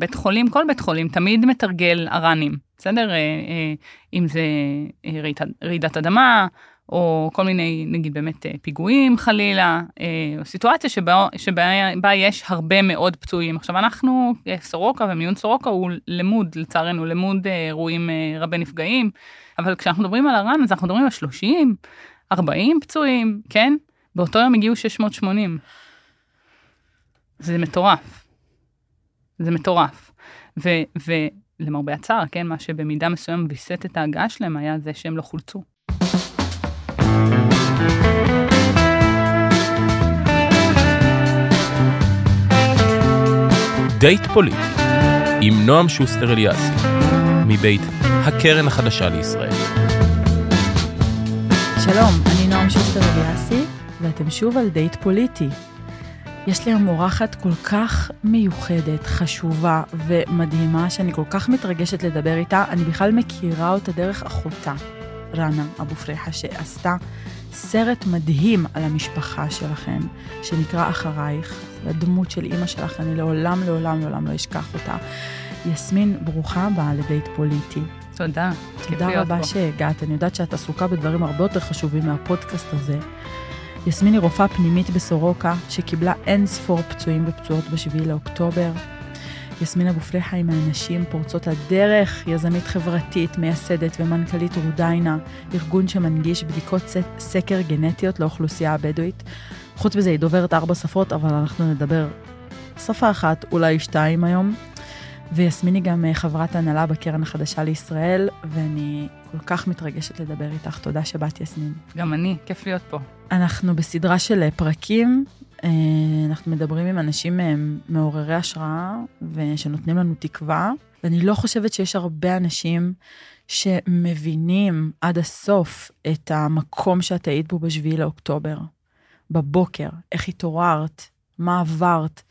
בית חולים, כל בית חולים תמיד מתרגל אר"נים, בסדר? אם זה רעידת אדמה, או כל מיני, נגיד באמת פיגועים חלילה, או סיטואציה שבה, שבה יש הרבה מאוד פצועים. עכשיו אנחנו, סורוקה ומיון סורוקה הוא למוד, לצערנו, למוד אירועים רבי נפגעים, אבל כשאנחנו מדברים על אר"ן, אז אנחנו מדברים על 30, 40 פצועים, כן? באותו יום הגיעו 680. זה מטורף. זה מטורף. ולמרבה הצער, כן, מה שבמידה מסוים ויסת את ההגעה שלהם היה זה שהם לא חולצו. דייט פוליטי עם נועם שוסטר אליאסי מבית הקרן החדשה לישראל. שלום, אני נועם שוסטר אליאסי, ואתם שוב על דייט פוליטי. יש לי היום אורחת כל כך מיוחדת, חשובה ומדהימה, שאני כל כך מתרגשת לדבר איתה. אני בכלל מכירה אותה דרך אחותה, רנה אבו פריחה, שעשתה סרט מדהים על המשפחה שלכם, שנקרא אחרייך, הדמות של אימא שלך, אני לעולם, לעולם, לעולם לא אשכח אותה. יסמין, ברוכה הבאה לדייט פוליטי. תודה. תודה רבה שהגעת. אני יודעת שאת עסוקה בדברים הרבה יותר חשובים מהפודקאסט הזה. יסמין היא רופאה פנימית בסורוקה, שקיבלה אין ספור פצועים ופצועות ב-7 לאוקטובר. יסמין אבו פלחה היא מהנשים פורצות הדרך, יזמית חברתית, מייסדת ומנכ"לית רודיינה, ארגון שמנגיש בדיקות סקר גנטיות לאוכלוסייה הבדואית. חוץ מזה היא דוברת ארבע שפות, אבל אנחנו נדבר שפה אחת, אולי שתיים היום. ויסמין היא גם חברת הנהלה בקרן החדשה לישראל, ואני כל כך מתרגשת לדבר איתך. תודה שבאת, יסמין. גם אני, כיף להיות פה. אנחנו בסדרה של פרקים, אנחנו מדברים עם אנשים מעוררי השראה ושנותנים לנו תקווה, ואני לא חושבת שיש הרבה אנשים שמבינים עד הסוף את המקום שאת היית בו בשביעי לאוקטובר. בבוקר, איך התעוררת, מה עברת,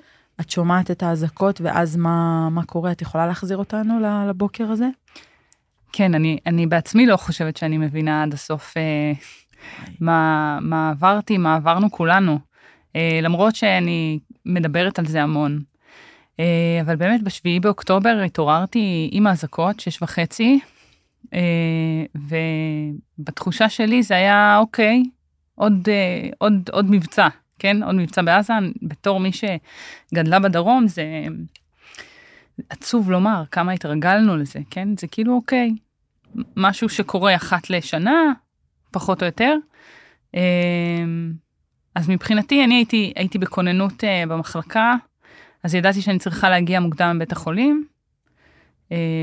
את שומעת את האזעקות ואז מה, מה קורה? את יכולה להחזיר אותנו לבוקר הזה? כן, אני, אני בעצמי לא חושבת שאני מבינה עד הסוף אה, מה, מה עברתי, מה עברנו כולנו. אה, למרות שאני מדברת על זה המון. אה, אבל באמת בשביעי באוקטובר התעוררתי עם האזעקות, שש וחצי, אה, ובתחושה שלי זה היה אוקיי, עוד, אה, עוד, עוד מבצע, כן? עוד מבצע בעזה, בתור מי שגדלה בדרום, זה עצוב לומר כמה התרגלנו לזה, כן? זה כאילו אוקיי, משהו שקורה אחת לשנה, פחות או יותר. אז מבחינתי, אני הייתי, הייתי בכוננות במחלקה, אז ידעתי שאני צריכה להגיע מוקדם מבית החולים,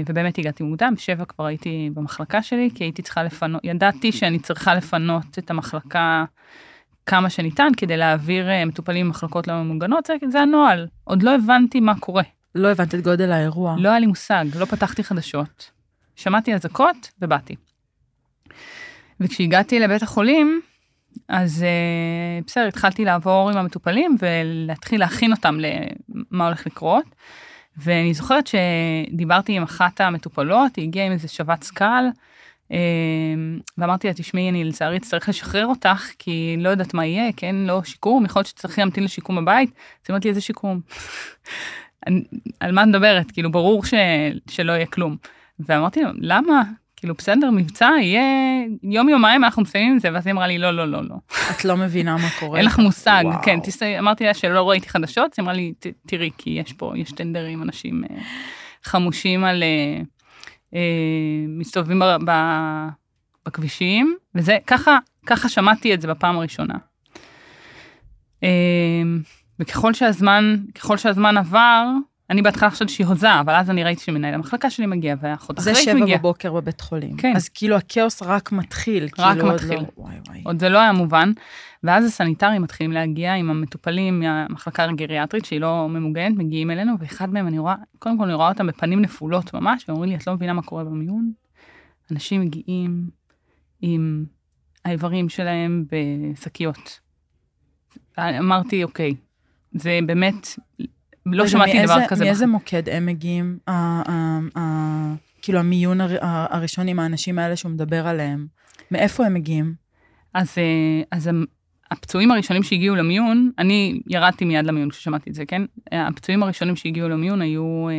ובאמת הגעתי מוקדם, שבע כבר הייתי במחלקה שלי, כי הייתי צריכה לפנות, ידעתי שאני צריכה לפנות את המחלקה כמה שניתן כדי להעביר מטופלים ממחלקות לא ממוגנות, זה, זה הנוהל. עוד לא הבנתי מה קורה. לא הבנת את גודל האירוע. לא היה לי מושג, לא פתחתי חדשות. שמעתי אזעקות ובאתי. וכשהגעתי לבית החולים, אז בסדר, התחלתי לעבור עם המטופלים ולהתחיל להכין אותם למה הולך לקרות. ואני זוכרת שדיברתי עם אחת המטופלות, היא הגיעה עם איזה שבץ קל, ואמרתי לה, תשמעי, אני לצערי אצטרך לשחרר אותך, כי לא יודעת מה יהיה, כן, לא שיקום, יכול להיות שצריכי להמתין לשיקום בבית. אז אמרתי, איזה שיקום? על מה את מדברת? כאילו, ברור ש... שלא יהיה כלום. ואמרתי לו, למה? כאילו, בסדר, מבצע, יהיה יום יומיים אנחנו מסיימים עם זה, ואז היא אמרה לי, לא, לא, לא, לא. את לא מבינה מה קורה. אין לך מושג, וואו. כן, תסי... אמרתי לה שלא ראיתי חדשות, היא אמרה לי, תראי, כי יש פה, יש טנדרים, אנשים אה, חמושים על, אה, אה, מסתובבים ב, ב, בכבישים, וזה, ככה, ככה שמעתי את זה בפעם הראשונה. וככל שהזמן, ככל שהזמן עבר, אני בהתחלה חשבתי שהיא הוזה, אבל אז אני ראיתי שמנהל המחלקה שלי מגיע, והאחות אחרית מגיעה. זה שבע בבוקר בבית חולים. כן. אז כאילו הכאוס רק מתחיל. רק כאילו מתחיל. עוד, לא, וואי, וואי. עוד זה לא היה מובן. ואז הסניטרים מתחילים להגיע עם המטופלים מהמחלקה הגריאטרית, שהיא לא ממוגנת, מגיעים אלינו, ואחד מהם אני רואה, קודם כל אני רואה אותם בפנים נפולות ממש, ואומרים לי, את לא מבינה מה קורה במיון? אנשים מגיעים עם האיברים שלהם בשקיות. אמרתי, אוקיי, זה באמת לא שמעתי דבר כזה. מאיזה מוקד הם מגיעים? כאילו המיון הראשון עם האנשים האלה שהוא מדבר עליהם, מאיפה הם מגיעים? אז, אז הפצועים הראשונים שהגיעו למיון, אני ירדתי מיד למיון כששמעתי את זה, כן? הפצועים הראשונים שהגיעו למיון היו אה,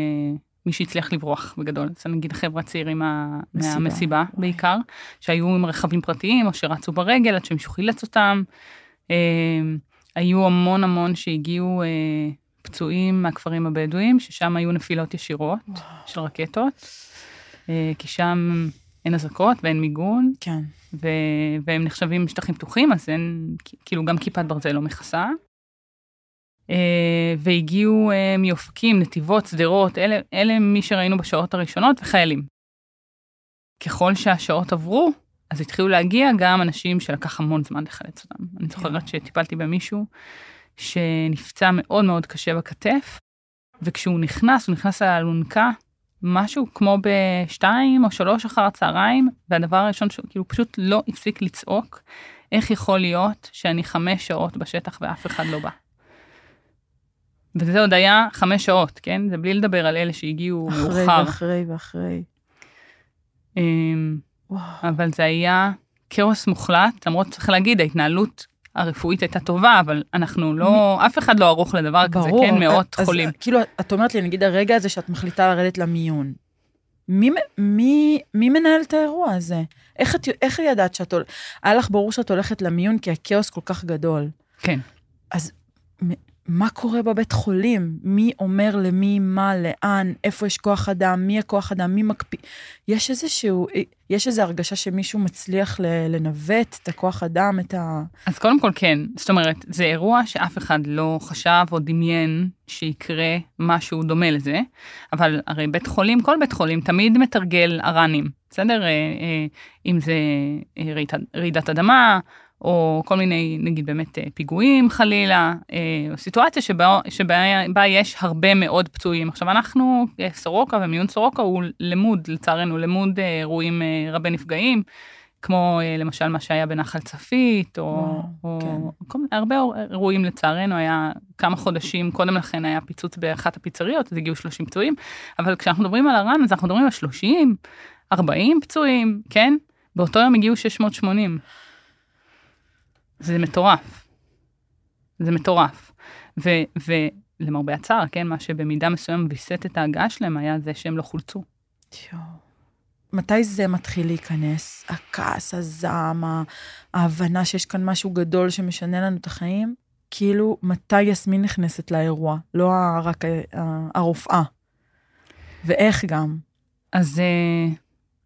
מי שהצליח לברוח בגדול. אז נגיד חבר'ה צעירים מה, מסיבה. מהמסיבה בעיקר, שהיו עם רכבים פרטיים או שרצו ברגל עד שמישהו חילץ אותם. אה, היו המון המון שהגיעו אה, פצועים מהכפרים הבדואיים, ששם היו נפילות ישירות של רקטות, אה, כי שם אין אזעקות ואין מיגון. כן. ו... והם נחשבים שטחים פתוחים, אז אין, כאילו גם כיפת ברזל לא מכסה. אה, והגיעו אה, מאופקים, נתיבות, שדרות, אלה, אלה מי שראינו בשעות הראשונות, וחיילים. ככל שהשעות עברו, אז התחילו להגיע גם אנשים שלקח המון זמן לחלץ אותם. אני זוכרת שטיפלתי במישהו שנפצע מאוד מאוד קשה בכתף, וכשהוא נכנס, הוא נכנס על האלונקה, משהו כמו בשתיים או שלוש אחר הצהריים, והדבר הראשון שהוא כאילו פשוט לא הפסיק לצעוק, איך יכול להיות שאני חמש שעות בשטח ואף אחד לא בא. וזה עוד היה חמש שעות, כן? זה בלי לדבר על אלה שהגיעו אחרי מאוחר. ואחרי ואחרי. וואו. אבל זה היה כאוס מוחלט, למרות צריך להגיד, ההתנהלות הרפואית הייתה טובה, אבל אנחנו לא, אף אחד לא ערוך לדבר כזה, ברור. כן? מאות אז, חולים. כאילו, את אומרת לי, נגיד הרגע הזה שאת מחליטה לרדת למיון, מי, מי, מי מנהל את האירוע הזה? איך, את, איך ידעת שאת הולכת? היה לך ברור שאת הולכת למיון כי הכאוס כל כך גדול. כן. אז מה קורה בבית חולים? מי אומר למי, מה, לאן, איפה יש כוח אדם, מי הכוח אדם, מי מקפיא? יש איזשהו, יש איזו הרגשה שמישהו מצליח לנווט את הכוח אדם, את ה... אז קודם כל כן, זאת אומרת, זה אירוע שאף אחד לא חשב או דמיין שיקרה משהו דומה לזה, אבל הרי בית חולים, כל בית חולים תמיד מתרגל אר"נים, בסדר? אה, אה, אם זה אה, רעידת אדמה, או כל מיני, נגיד באמת אה, פיגועים חלילה, אה, או סיטואציה שבה, שבה בה יש הרבה מאוד פצועים. עכשיו אנחנו, אה, סורוקה ומיון סורוקה הוא למוד, לצערנו, למוד אה, אירועים אה, רבי נפגעים. כמו אה, למשל מה שהיה בנחל צפית, או, או כן. כל, הרבה אירועים לצערנו, היה כמה חודשים קודם לכן היה פיצוץ באחת הפיצריות, אז הגיעו 30 פצועים, אבל כשאנחנו מדברים על הרן, אז אנחנו מדברים על 30, 40 פצועים, כן? באותו יום הגיעו 680. זה מטורף. זה מטורף. ו, ולמרבה הצער, כן, מה שבמידה מסוים ויסת את ההגעה שלהם היה זה שהם לא חולצו. יואו. מתי זה מתחיל להיכנס? הכעס, הזעם, ההבנה שיש כאן משהו גדול שמשנה לנו את החיים? כאילו, מתי יסמין נכנסת לאירוע? לא רק הרופאה. ואיך גם? אז אה,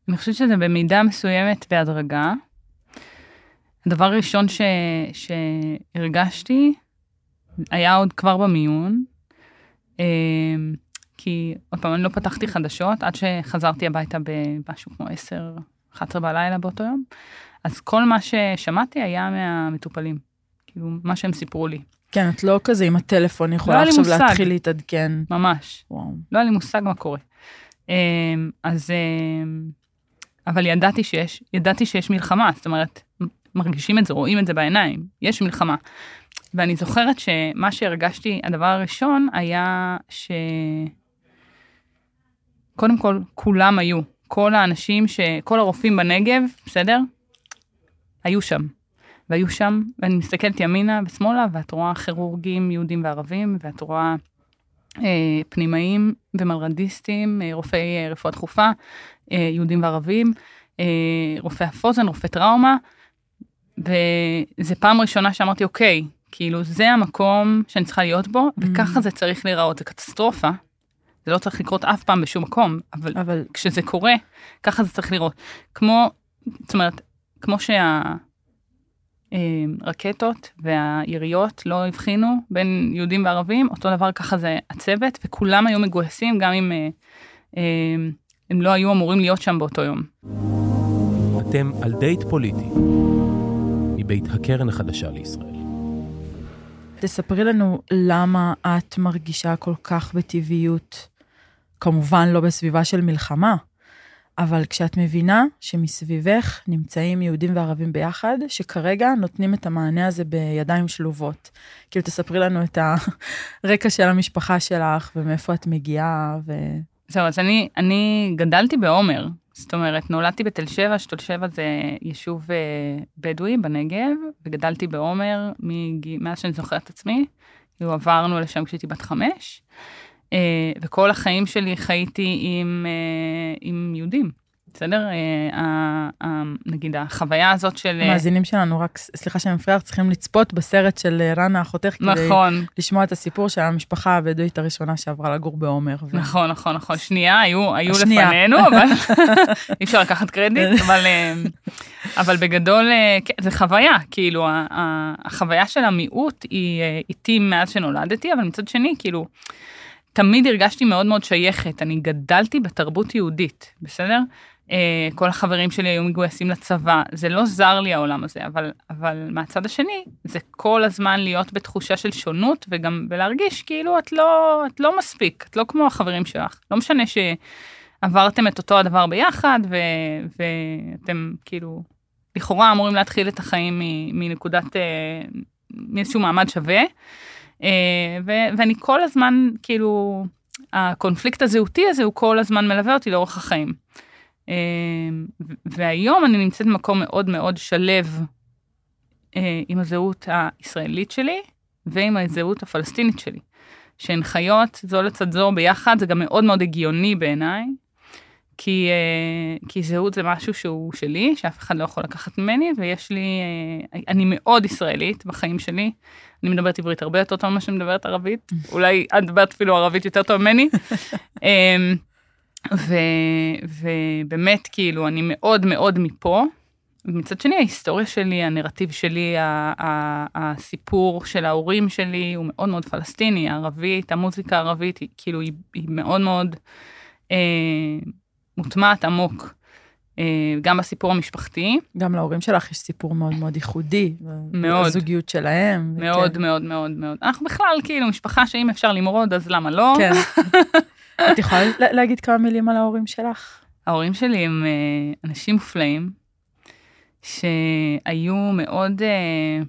אני חושבת שזה במידה מסוימת בהדרגה. הדבר הראשון ש, שהרגשתי היה עוד כבר במיון, אה, כי עוד פעם, אני לא פתחתי חדשות עד שחזרתי הביתה במשהו כמו 10, 11 בלילה באותו יום, אז כל מה ששמעתי היה מהמטופלים, כאילו, מה שהם סיפרו לי, כן, את לא כזה עם הטלפון יכולה לא עכשיו. להתחיל להתעדכן. ממש. וואו. לא היה לי מושג מה קורה. אמ, אז, אמ, אבל ידעתי שיש, ידעתי שיש מלחמה, זאת אומרת, מרגישים את זה, רואים את זה בעיניים, יש מלחמה. ואני זוכרת שמה שהרגשתי, הדבר הראשון היה ש... קודם כל, כולם היו, כל האנשים, ש... כל הרופאים בנגב, בסדר? היו שם. והיו שם, ואני מסתכלת ימינה ושמאלה, ואת רואה כירורגים יהודים וערבים, ואת רואה אה, פנימאים ומלרדיסטים, אה, רופאי אה, רפואה דחופה, אה, יהודים וערבים, אה, רופאי הפוזן, רופאי טראומה, וזו פעם ראשונה שאמרתי, אוקיי, כאילו זה המקום שאני צריכה להיות בו, וככה זה צריך להיראות, זה קטסטרופה. זה לא צריך לקרות אף פעם בשום מקום, אבל אבל כשזה קורה, ככה זה צריך לראות. כמו, זאת אומרת, כמו שהרקטות והיריות לא הבחינו בין יהודים וערבים, אותו דבר ככה זה הצוות, וכולם היו מגויסים, גם אם אה, אה, הם לא היו אמורים להיות שם באותו יום. אתם על דייט פוליטי, מבית הקרן החדשה לישראל. תספרי לנו למה את מרגישה כל כך בטבעיות, כמובן לא בסביבה של מלחמה, אבל כשאת מבינה שמסביבך נמצאים יהודים וערבים ביחד, שכרגע נותנים את המענה הזה בידיים שלובות. כאילו, תספרי לנו את הרקע של המשפחה שלך ומאיפה את מגיעה, ו... זהו, אז אני, אני גדלתי בעומר, זאת אומרת, נולדתי בתל שבע, שתל שבע זה יישוב אה, בדואי בנגב, וגדלתי בעומר מגיל, מאז שאני זוכרת את עצמי. כאילו עברנו לשם כשהייתי בת חמש, אה, וכל החיים שלי חייתי עם, אה, עם יהודים. בסדר? אה, נגיד החוויה הזאת של... המאזינים שלנו, רק סליחה שאני מפריעה, צריכים לצפות בסרט של רנה אחותך, נכון. כדי לשמוע את הסיפור של המשפחה הבדואית הראשונה שעברה לגור בעומר. ו... נכון, נכון, נכון. שנייה, היו, היו לפנינו, אבל אי אפשר לקחת קרדיט, אבל, אבל בגדול, כן, זה חוויה, כאילו, החוויה של המיעוט היא איתי מאז שנולדתי, אבל מצד שני, כאילו, תמיד הרגשתי מאוד מאוד שייכת, אני גדלתי בתרבות יהודית, בסדר? אה, כל החברים שלי היו מגויסים לצבא, זה לא זר לי העולם הזה, אבל, אבל מהצד השני, זה כל הזמן להיות בתחושה של שונות וגם ולהרגיש כאילו את לא, את לא מספיק, את לא כמו החברים שלך. לא משנה שעברתם את אותו הדבר ביחד ו, ואתם כאילו לכאורה אמורים להתחיל את החיים מנקודת, אה, מאיזשהו מעמד שווה. אה, ו- ואני כל הזמן, כאילו, הקונפליקט הזהותי הזה הוא כל הזמן מלווה אותי לאורך החיים. אמ, והיום אני נמצאת במקום מאוד מאוד שלב אה, עם הזהות הישראלית שלי ועם הזהות הפלסטינית שלי, שהן חיות זו לצד זו ביחד, זה גם מאוד מאוד הגיוני בעיניי, כי, אה, כי זהות זה משהו שהוא שלי, שאף אחד לא יכול לקחת ממני, ויש לי, אה, אני מאוד ישראלית בחיים שלי, אני מדברת עברית הרבה יותר טוב ממה שאני מדברת ערבית, אולי את מדברת אפילו ערבית יותר טוב ממני. ו, ובאמת, כאילו, אני מאוד מאוד מפה. מצד שני, ההיסטוריה שלי, הנרטיב שלי, הסיפור של ההורים שלי הוא מאוד מאוד פלסטיני, הערבית, המוזיקה הערבית, היא כאילו, היא, היא מאוד מאוד אה, מוטמעת עמוק. אה, גם בסיפור המשפחתי. גם להורים שלך יש סיפור מאוד מאוד ייחודי. מאוד. הזוגיות שלהם. מאוד, וכן. מאוד, מאוד, מאוד. אנחנו בכלל כאילו משפחה שאם אפשר למרוד, אז למה לא? כן. את יכולה להגיד כמה מילים על ההורים שלך? ההורים שלי הם אה, אנשים מופלאים, שהיו מאוד, אה,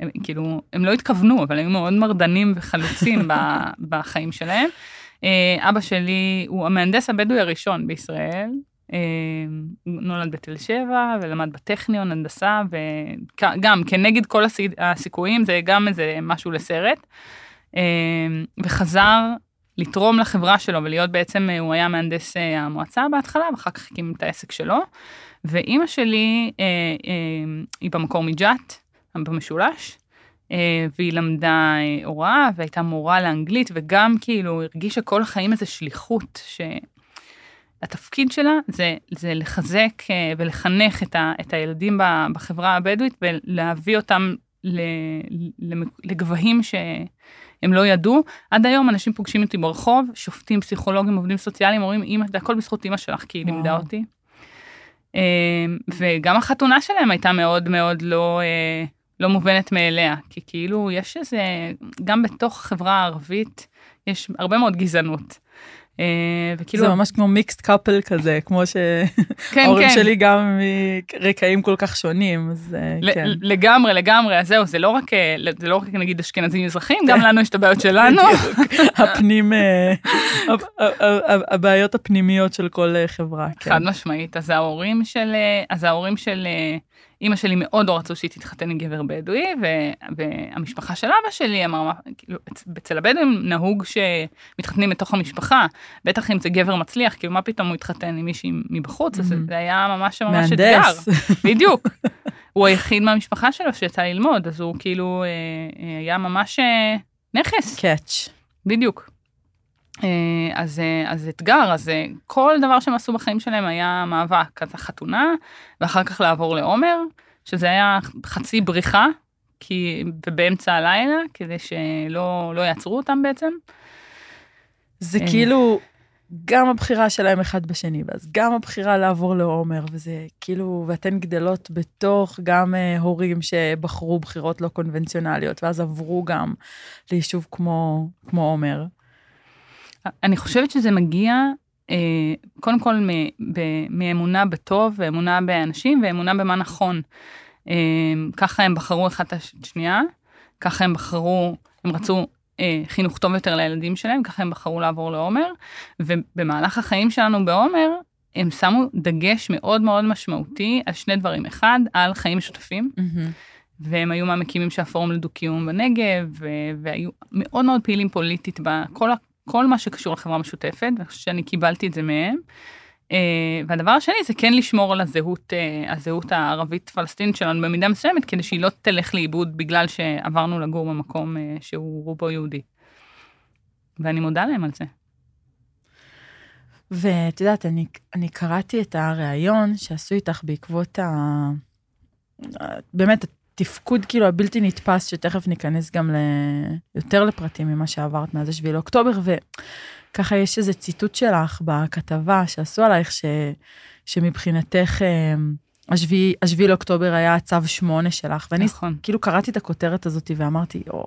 הם, כאילו, הם לא התכוונו, אבל היו מאוד מרדנים וחלוצים בחיים שלהם. אה, אבא שלי הוא המהנדס הבדואי הראשון בישראל, נולד בתל שבע ולמד בטכניון הנדסה וגם כנגד כל הסיכויים זה גם איזה משהו לסרט. וחזר לתרום לחברה שלו ולהיות בעצם, אה, הוא היה מהנדס אה, המועצה בהתחלה, ואחר כך הקים את העסק שלו. ואימא שלי אה, אה, היא במקור מג'ת, במשולש, אה, והיא למדה אה, הוראה והייתה מורה לאנגלית, וגם כאילו הרגישה כל החיים איזה שליחות, שהתפקיד שלה זה, זה לחזק ולחנך את, ה, את הילדים בחברה הבדואית ולהביא אותם לגבהים ש... הם לא ידעו. עד היום אנשים פוגשים אותי ברחוב, שופטים, פסיכולוגים, עובדים סוציאליים, אומרים, אמא, זה הכל בזכות אמא שלך, כי היא לימדה אותי. אמ, וגם החתונה שלהם הייתה מאוד מאוד לא, אה, לא מובנת מאליה, כי כאילו יש איזה, גם בתוך החברה הערבית, יש הרבה מאוד גזענות. אה, וכאילו... זה ממש כמו מיקסט קאפל כזה, כמו שההורים כן, כן. שלי גם מרקעים כל כך שונים, אז אה, כן. לגמרי, לגמרי, אז זהו, זה לא רק, אה, זה לא רק נגיד אשכנזים מזרחים, גם לנו יש את הבעיות שלנו. הפנים, הבעיות הפנימיות של כל חברה. חד משמעית, אז ההורים של, אז ההורים של אימא שלי מאוד לא רצו שהיא תתחתן עם גבר בדואי, והמשפחה של אבא שלי אמר, כאילו, אצל הבדואים נהוג שמתחתנים בתוך המשפחה, בטח אם זה גבר מצליח, כאילו מה פתאום הוא התחתן עם מישהי מבחוץ, אז זה היה ממש ממש אתגר. בדיוק. הוא היחיד מהמשפחה שלו שיצא ללמוד, אז הוא כאילו אה, אה, היה ממש אה, נכס. קאץ'. בדיוק. אז, אז אתגר, אז כל דבר שהם עשו בחיים שלהם היה מאבק, אז החתונה, ואחר כך לעבור לעומר, שזה היה חצי בריחה, כי, ובאמצע הלילה, כדי שלא לא יעצרו אותם בעצם. זה כאילו גם הבחירה שלהם אחד בשני, ואז גם הבחירה לעבור לעומר, וזה כאילו, ואתן גדלות בתוך גם uh, הורים שבחרו בחירות לא קונבנציונליות, ואז עברו גם ליישוב כמו, כמו עומר. אני חושבת שזה מגיע אה, קודם כל מאמונה בטוב, ואמונה באנשים, ואמונה במה נכון. אה, ככה הם בחרו אחת את השנייה, ככה הם בחרו, הם רצו אה, חינוך טוב יותר לילדים שלהם, ככה הם בחרו לעבור לעומר, ובמהלך החיים שלנו בעומר, הם שמו דגש מאוד מאוד משמעותי על שני דברים. אחד, על חיים משותפים, מהמם. והם היו מהמקימים של הפורום לדו-קיום בנגב, והיו מאוד מאוד פעילים פוליטית בכל כל מה שקשור לחברה משותפת, שאני קיבלתי את זה מהם. אה, והדבר השני זה כן לשמור על הזהות, אה, הזהות הערבית-פלסטינית שלנו במידה מסוימת, כדי שהיא לא תלך לאיבוד בגלל שעברנו לגור במקום אה, שהוא רובו יהודי. ואני מודה להם על זה. ואת יודעת, אני, אני קראתי את הריאיון שעשו איתך בעקבות ה... באמת, התפקוד כאילו הבלתי נתפס, שתכף ניכנס גם ל... יותר לפרטים ממה שעברת מאז 7 לאוקטובר, וככה יש איזה ציטוט שלך בכתבה שעשו עלייך, ש... שמבחינתך אה, השביעי השביעי לאוקטובר היה צו שמונה שלך, ואני נכון. כאילו קראתי את הכותרת הזאת ואמרתי, אה,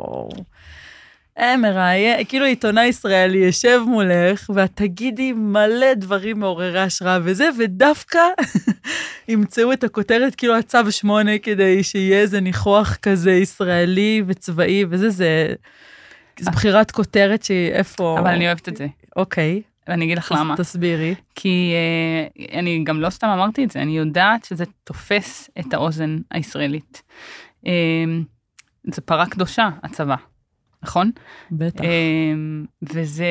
מראיין, כאילו עיתונאי ישראלי יושב מולך, ואת תגידי מלא דברים מעוררי השראה וזה, ודווקא ימצאו את הכותרת כאילו הצו שמונה, כדי שיהיה איזה ניחוח כזה ישראלי וצבאי, וזה, זה... זו בחירת כותרת שהיא איפה... אבל אני אוהבת את זה, אוקיי, ואני אגיד לך למה. תסבירי. כי אה, אני גם לא סתם אמרתי את זה, אני יודעת שזה תופס את האוזן הישראלית. אה, זה פרה קדושה, הצבא, נכון? בטח. אה, וזה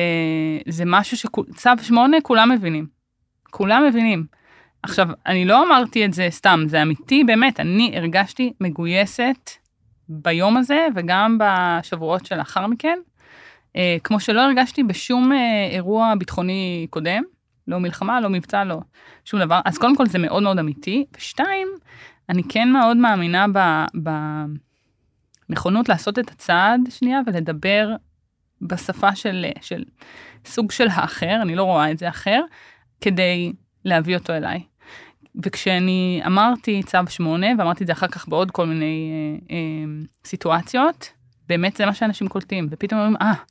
זה משהו שצו שמונה כולם מבינים. כולם מבינים. עכשיו, אני לא אמרתי את זה סתם, זה אמיתי, באמת, אני הרגשתי מגויסת ביום הזה וגם בשבועות שלאחר מכן, אה, כמו שלא הרגשתי בשום אה, אירוע ביטחוני קודם, לא מלחמה, לא מבצע, לא שום דבר. אז קודם כל זה מאוד מאוד אמיתי, ושתיים, אני כן מאוד מאמינה ב... בנכונות לעשות את הצעד שנייה ולדבר בשפה של, של סוג של האחר, אני לא רואה את זה אחר, כדי להביא אותו אליי. וכשאני אמרתי צו 8, ואמרתי את זה אחר כך בעוד כל מיני אה, אה, סיטואציות, באמת זה מה שאנשים קולטים, ופתאום אומרים, אה, ואפשר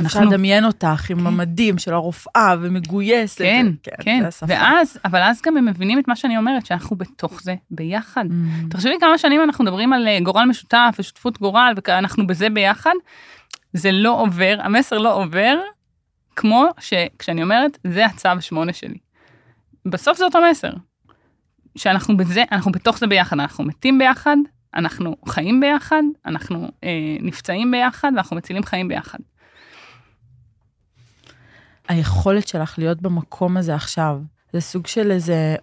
אנחנו- לדמיין אותך עם כן. המדים של הרופאה ומגויסת. כן, כן, השפה. ואז, אבל אז גם הם מבינים את מה שאני אומרת, שאנחנו בתוך זה ביחד. Mm. תחשבי כמה שנים אנחנו מדברים על אה, גורל משותף ושותפות גורל, ואנחנו בזה ביחד, זה לא עובר, המסר לא עובר, כמו שכשאני אומרת, זה הצו שמונה שלי. בסוף זה אותו מסר. שאנחנו בזה, אנחנו בתוך זה ביחד, אנחנו מתים ביחד, אנחנו חיים ביחד, אנחנו אה, נפצעים ביחד, ואנחנו מצילים חיים ביחד. היכולת שלך להיות במקום הזה עכשיו, זה סוג של איזה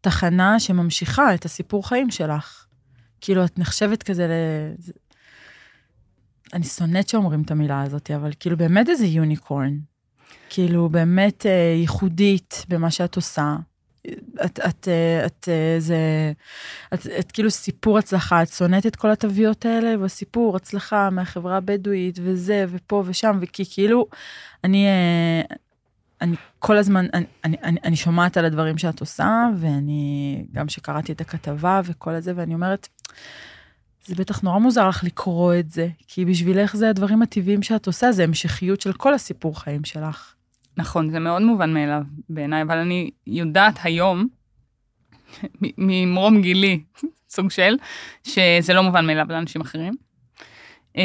תחנה שממשיכה את הסיפור חיים שלך. כאילו, את נחשבת כזה ל... אני שונאת שאומרים את המילה הזאת, אבל כאילו באמת איזה יוניקורן. כאילו, באמת אה, ייחודית במה שאת עושה. את, את, אה, את, אה, זה, את, את כאילו סיפור הצלחה, את שונאת את כל התוויות האלה, וסיפור הצלחה מהחברה הבדואית, וזה, ופה ושם, וכי כאילו, אני, אה, אני כל הזמן, אני, אני, אני, אני שומעת על הדברים שאת עושה, ואני, גם שקראתי את הכתבה וכל הזה, ואני אומרת, זה בטח נורא מוזר לך לקרוא את זה, כי בשבילך זה הדברים הטבעיים שאת עושה, זה המשכיות של כל הסיפור חיים שלך. נכון, זה מאוד מובן מאליו בעיניי, אבל אני יודעת היום, ממרום גילי, סוג של, שזה לא מובן מאליו לאנשים אחרים. אה,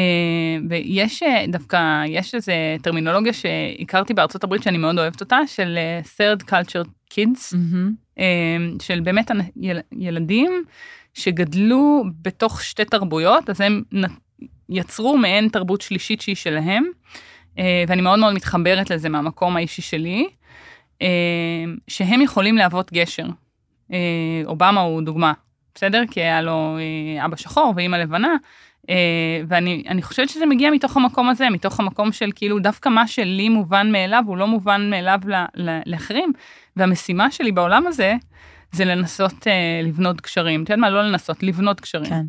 ויש אה, דווקא, יש איזו טרמינולוגיה שהכרתי בארצות הברית שאני מאוד אוהבת אותה, של אה, third culture kids, אה, של באמת יל- ילדים שגדלו בתוך שתי תרבויות, אז הם יצרו מעין תרבות שלישית שהיא שלהם, ואני מאוד מאוד מתחברת לזה מהמקום האישי שלי, אה, שהם יכולים להוות גשר. אה, אובמה הוא דוגמה, בסדר? כי היה לו אה, אבא שחור ואימא לבנה, אה, ואני אני חושבת שזה מגיע מתוך המקום הזה, מתוך המקום של כאילו דווקא מה שלי מובן מאליו הוא לא מובן מאליו לאחרים, והמשימה שלי בעולם הזה זה לנסות אה, לבנות גשרים. את יודעת מה? לא לנסות, לבנות גשרים. כן.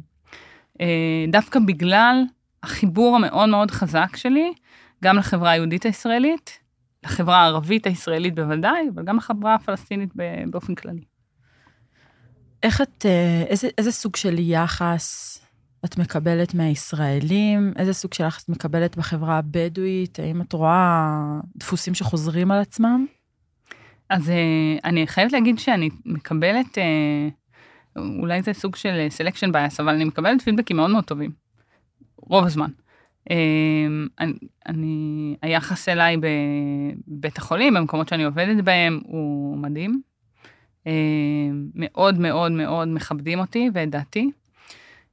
אה, דווקא בגלל החיבור המאוד מאוד חזק שלי, גם לחברה היהודית הישראלית, לחברה הערבית הישראלית בוודאי, אבל גם לחברה הפלסטינית באופן כללי. איך את, אה, איזה, איזה סוג של יחס את מקבלת מהישראלים? איזה סוג של יחס את מקבלת בחברה הבדואית? האם את רואה דפוסים שחוזרים על עצמם? אז אה, אני חייבת להגיד שאני מקבלת, אה, אולי זה סוג של selection bias, אבל אני מקבלת פידבקים מאוד מאוד טובים, רוב הזמן. אה, אני, אני, היחס אליי בבית החולים, במקומות שאני עובדת בהם, הוא מדהים. אה, מאוד מאוד מאוד מכבדים אותי ואת דעתי.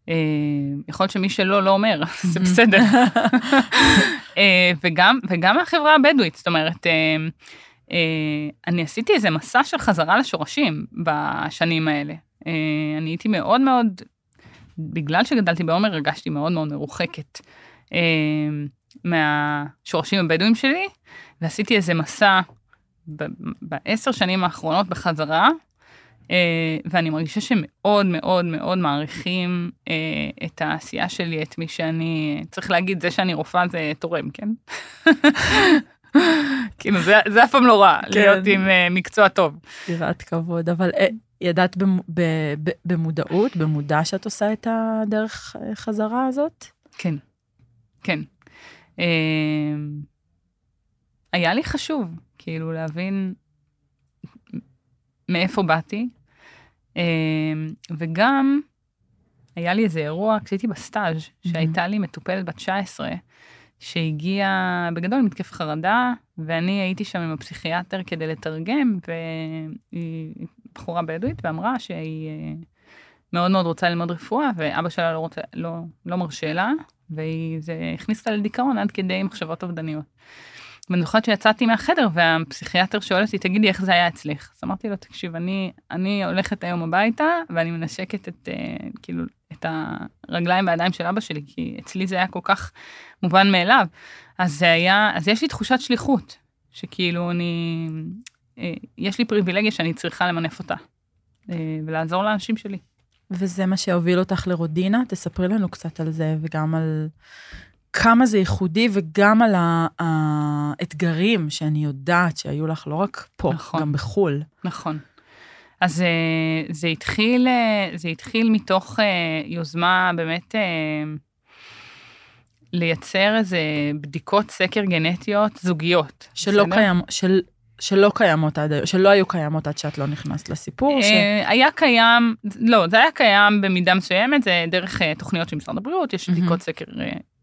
אה, יכול להיות שמי שלא, לא אומר, זה בסדר. וגם, וגם מהחברה הבדואית, זאת אומרת, אה, אני עשיתי איזה מסע של חזרה לשורשים בשנים האלה. אני הייתי מאוד מאוד, בגלל שגדלתי בעומר, הרגשתי מאוד מאוד מרוחקת מהשורשים הבדואים שלי, ועשיתי איזה מסע בעשר שנים האחרונות בחזרה, אה, ואני מרגישה שמאוד מאוד מאוד מעריכים אה, את העשייה שלי, את מי שאני, צריך להגיד, זה שאני רופאה זה תורם, כן? כאילו, זה, זה אף פעם לא רע, כן. להיות עם אה, מקצוע טוב. יראת כבוד, אבל ידעת במודעות, במודע שאת עושה את הדרך חזרה הזאת? כן, כן. אה, היה לי חשוב, כאילו, להבין מאיפה באתי, אה, וגם היה לי איזה אירוע כשהייתי בסטאז' שהייתה לי מטופלת בת 19, שהגיעה בגדול עם התקף חרדה, ואני הייתי שם עם הפסיכיאטר כדי לתרגם, והיא בחורה בדואית, ואמרה שהיא אה, מאוד מאוד רוצה ללמוד רפואה, ואבא שלה לא, רוצה, לא, לא מרשה לה, והיא זה הכניס אותה לדיכאון עד כדי מחשבות אובדניות. ואני זוכרת שיצאתי מהחדר והפסיכיאטר שואל אותי, תגידי, איך זה היה אצלך? אז אמרתי לו, תקשיב, אני, אני הולכת היום הביתה ואני מנשקת את, אה, כאילו, את הרגליים והידיים של אבא שלי, כי אצלי זה היה כל כך מובן מאליו. אז זה היה, אז יש לי תחושת שליחות, שכאילו אני, אה, יש לי פריבילגיה שאני צריכה למנף אותה, אה, ולעזור לאנשים שלי. וזה מה שהוביל אותך לרודינה? תספרי לנו קצת על זה, וגם על כמה זה ייחודי, וגם על האתגרים שאני יודעת שהיו לך לא רק פה, נכון. גם בחו"ל. נכון. אז אה, זה התחיל, אה, זה התחיל מתוך אה, יוזמה באמת לייצר איזה בדיקות סקר גנטיות זוגיות. שלא, בסדר? קיים, של, שלא קיימות עד היום, שלא היו קיימות עד שאת לא נכנסת לסיפור. ש... אה, היה קיים, לא, זה היה קיים במידה מסוימת, זה דרך אה, תוכניות של משרד הבריאות, יש. בדיקות סקר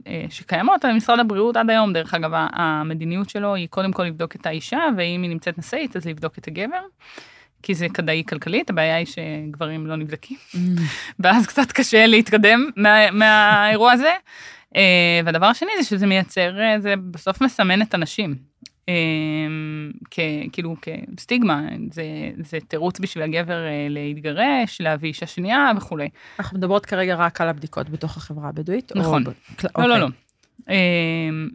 אה, שקיימות, משרד הבריאות עד היום, דרך אגב, המדיניות שלו היא קודם כל לבדוק את האישה, ואם היא נמצאת נשאית, אז לבדוק את הגבר, כי זה כדאי כלכלית, הבעיה היא שגברים לא נבדקים. ואז קצת קשה להתקדם מה, מהאירוע הזה. והדבר השני זה שזה מייצר, זה בסוף מסמן את הנשים. כ, כאילו כסטיגמה, זה, זה תירוץ בשביל הגבר uh, להתגרש, להביא אישה שנייה וכולי. אנחנו מדברות כרגע רק על הבדיקות בתוך החברה הבדואית? או נכון. ב- לא, לא, אוקיי. לא. Uh,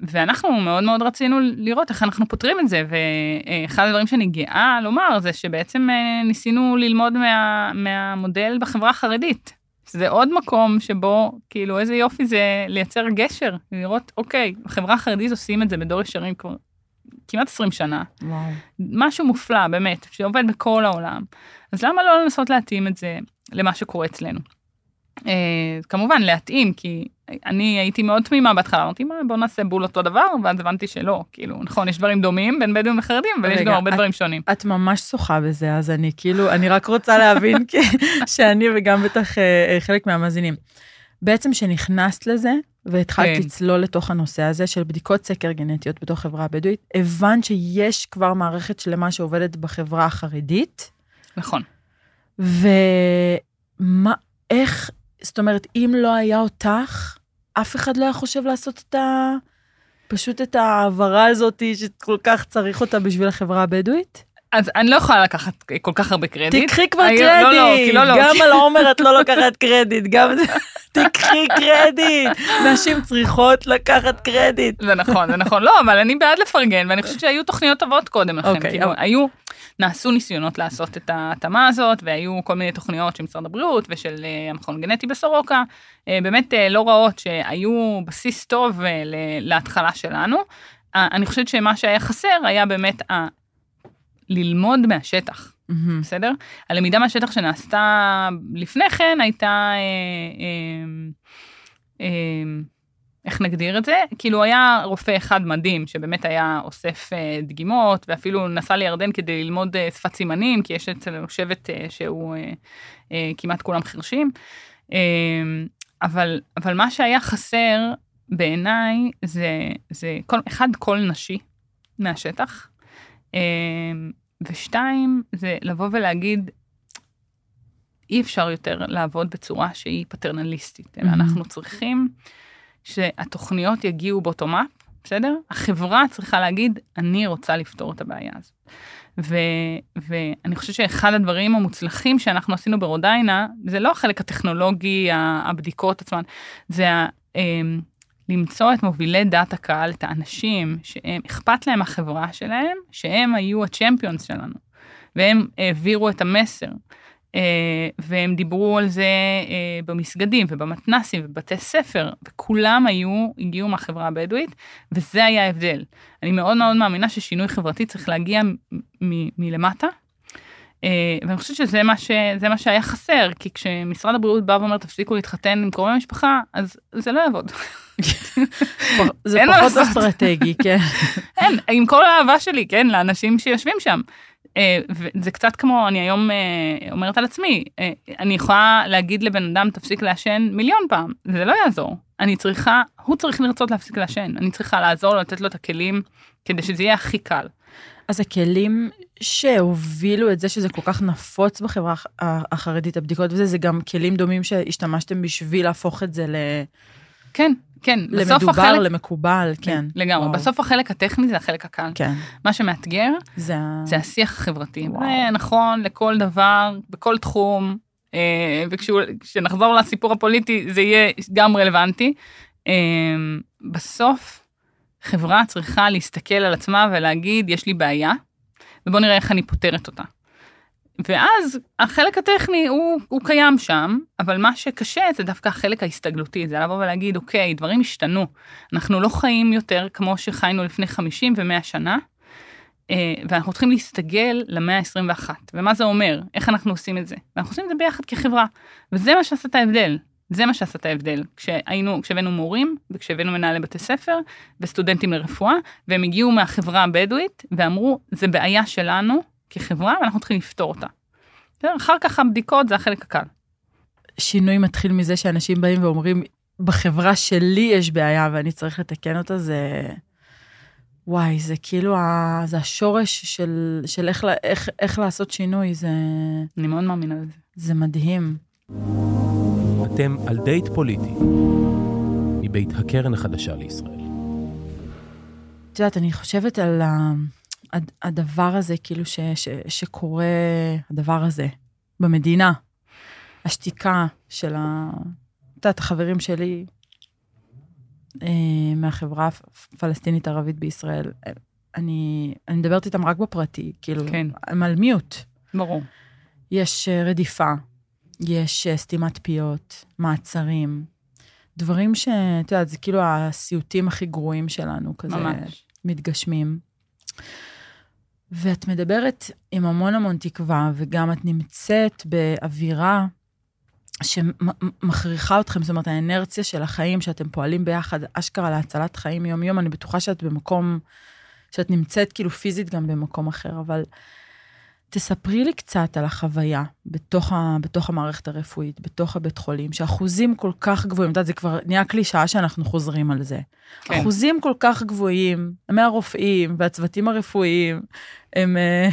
ואנחנו מאוד מאוד רצינו לראות איך אנחנו פותרים את זה, ואחד הדברים שאני גאה לומר זה שבעצם uh, ניסינו ללמוד מה, מהמודל בחברה החרדית. זה עוד מקום שבו, כאילו, איזה יופי זה לייצר גשר, לראות, אוקיי, בחברה החרדית עושים את זה בדור ישרים כבר כמעט 20 שנה. וואו. משהו מופלא, באמת, שעובד בכל העולם. אז למה לא לנסות להתאים את זה למה שקורה אצלנו? Uh, כמובן, להתאים, כי אני הייתי מאוד תמימה בהתחלה, אמרתי, מה, בוא נעשה בול אותו דבר, ואז הבנתי שלא, כאילו, נכון, יש דברים דומים בין בדואים לחרדים, אבל יש גם הרבה את- דברים שונים. את ממש שוחה בזה, אז אני כאילו, אני רק רוצה להבין שאני וגם בטח אה, חלק מהמאזינים. בעצם שנכנסת לזה, והתחלת כן. לצלול לתוך הנושא הזה של בדיקות סקר גנטיות בתוך חברה הבדואית, הבנת שיש כבר מערכת שלמה שעובדת בחברה החרדית, נכון. ומה, איך, זאת אומרת, אם לא היה אותך, אף אחד לא היה חושב לעשות את ה... פשוט את ההעברה הזאת שכל כך צריך אותה בשביל החברה הבדואית? אז אני לא יכולה לקחת כל כך הרבה קרדיט. תקחי כבר היו- קרדיט, לא, לא, כי לא, לא. גם על עומר את לא לוקחת קרדיט, גם תקחי קרדיט, נשים צריכות לקחת קרדיט. זה נכון, זה נכון. לא, אבל אני בעד לפרגן, ואני חושבת שהיו תוכניות טובות קודם לכן. אוקיי, כאילו. היו, נעשו ניסיונות לעשות את ההתאמה הזאת, והיו כל מיני תוכניות של משרד הבריאות ושל אה, המכון הגנטי בסורוקה, אה, באמת אה, לא רעות, שהיו בסיס טוב ל- להתחלה שלנו. אני חושבת שמה שהיה חסר היה באמת ללמוד מהשטח. בסדר? הלמידה מהשטח שנעשתה לפני כן הייתה, אה, אה, אה, איך נגדיר את זה? כאילו היה רופא אחד מדהים שבאמת היה אוסף אה, דגימות ואפילו נסע לירדן כדי ללמוד אה, שפת סימנים כי יש אצלנו שבט אה, שהוא אה, אה, כמעט כולם חרשים. אה, אבל, אבל מה שהיה חסר בעיניי זה, זה כל, אחד קול נשי מהשטח. אה, ושתיים, זה לבוא ולהגיד, אי אפשר יותר לעבוד בצורה שהיא פטרנליסטית, אלא Mhm. אנחנו צריכים שהתוכניות יגיעו בוטום-אפ, בסדר? החברה צריכה להגיד, אני רוצה לפתור את הבעיה הזאת. ו, ואני חושבת שאחד הדברים המוצלחים שאנחנו עשינו ברודיינה, זה לא החלק הטכנולוגי, הבדיקות עצמן, זה ה, אמ, למצוא את מובילי דעת הקהל, את האנשים שהם, אכפת להם החברה שלהם, שהם היו הצ'מפיונס שלנו, והם העבירו את המסר. אה, והם דיברו על זה אה, במסגדים ובמתנסים ובבתי ספר, וכולם היו, הגיעו מהחברה הבדואית, וזה היה ההבדל. אני מאוד מאוד מאמינה ששינוי חברתי צריך להגיע מלמטה, ואני חושבת שזה מה, ש, זה מה שהיה חסר, כי כשמשרד הבריאות בא ואומר תפסיקו להתחתן עם קרובי משפחה, אז זה לא יעבוד. זה פחות. אסטרטגי, כן. אין, עם כל האהבה שלי, כן, לאנשים שיושבים שם. אה, וזה קצת כמו, אני היום אה, אומרת על עצמי, אה, אני יכולה להגיד לבן אדם, תפסיק לעשן מיליון פעם, זה לא יעזור. אני צריכה, הוא צריך לרצות להפסיק לעשן, אני צריכה לעזור לו, לתת לו את הכלים, כדי שזה יהיה הכי קל. אז הכלים שהובילו את זה שזה כל כך נפוץ בחברה הח- החרדית, הבדיקות וזה, זה גם כלים דומים שהשתמשתם בשביל להפוך את זה ל- כן, כן, למדובר, החלק... למקובל, כן. לגמרי, וואו. בסוף החלק הטכני זה החלק הקל. כן, מה שמאתגר זה. זה השיח החברתי. וואו. זה נכון לכל דבר, בכל תחום, אה, וכשנחזור לסיפור הפוליטי זה יהיה גם רלוונטי. אה, בסוף, חברה צריכה להסתכל על עצמה ולהגיד, יש לי בעיה, ובוא נראה איך אני פותרת אותה. ואז החלק הטכני הוא, הוא קיים שם, אבל מה שקשה זה דווקא החלק ההסתגלותי, זה לבוא ולהגיד, אוקיי, דברים השתנו, אנחנו לא חיים יותר כמו שחיינו לפני 50 ו-100 שנה, אה, ואנחנו צריכים להסתגל למאה ה-21. ומה זה אומר? איך אנחנו עושים את זה? ואנחנו עושים את זה ביחד כחברה. וזה מה שעשה את ההבדל. זה מה שעשה את ההבדל. כשהיינו, כשהבאנו מורים, וכשהבאנו מנהלי בתי ספר, וסטודנטים לרפואה, והם הגיעו מהחברה הבדואית, ואמרו, זה בעיה שלנו כחברה, ואנחנו צריכים לפתור אותה. אחר כך הבדיקות זה החלק הקל. שינוי מתחיל מזה שאנשים באים ואומרים, בחברה שלי יש בעיה ואני צריך לתקן אותה, זה... וואי, זה כאילו, ה... זה השורש של, של איך, איך, איך לעשות שינוי, זה, אני מאוד מאמינה בזה. זה מדהים. אתם על דייט פוליטי, מבית הקרן החדשה לישראל. את יודעת, אני חושבת על הדבר הזה, כאילו, ש, ש, שקורה, הדבר הזה, במדינה. השתיקה של ה... את יודעת, החברים שלי אה, מהחברה הפלסטינית ערבית בישראל, אה, אני, אני מדברת איתם רק בפרטי, כאילו, כן. הם על מיוט. ברור. יש אה, רדיפה, יש אה, סתימת פיות, מעצרים, דברים שאת יודעת, זה כאילו הסיוטים הכי גרועים שלנו, כזה ממש. מתגשמים. ואת מדברת עם המון המון תקווה, וגם את נמצאת באווירה שמכריחה אתכם, זאת אומרת, האנרציה של החיים, שאתם פועלים ביחד, אשכרה להצלת חיים יום-יום, אני בטוחה שאת במקום, שאת נמצאת כאילו פיזית גם במקום אחר, אבל תספרי לי קצת על החוויה בתוך, ה, בתוך המערכת הרפואית, בתוך הבית חולים, שאחוזים כל כך גבוהים, את יודעת, זה כבר נהיה קלישאה שאנחנו חוזרים על זה. כן. אחוזים כל כך גבוהים מהרופאים והצוותים הרפואיים הם אה,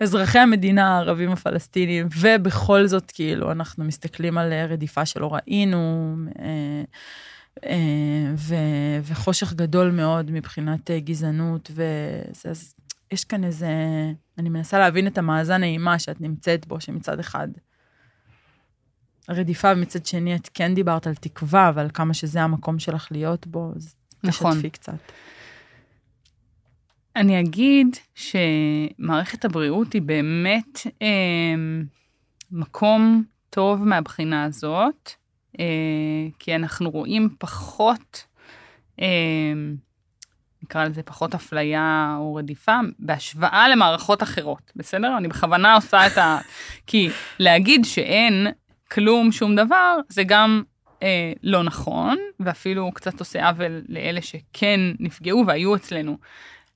אזרחי המדינה הערבים הפלסטינים, ובכל זאת, כאילו, אנחנו מסתכלים על אה, רדיפה שלא ראינו, אה, ו- וחושך גדול מאוד מבחינת גזענות, וזה, אז יש כאן איזה, אני מנסה להבין את המאזן האימה שאת נמצאת בו, שמצד אחד הרדיפה, ומצד שני את כן דיברת על תקווה, ועל כמה שזה המקום שלך להיות בו, אז נכון. תשתפי קצת. אני אגיד שמערכת הבריאות היא באמת אה, מקום טוב מהבחינה הזאת, אה, כי אנחנו רואים פחות, אה, נקרא לזה פחות אפליה או רדיפה, בהשוואה למערכות אחרות, בסדר? אני בכוונה עושה את ה... כי להגיד שאין כלום, שום דבר, זה גם אה, לא נכון, ואפילו קצת עושה עוול לאלה שכן נפגעו והיו אצלנו.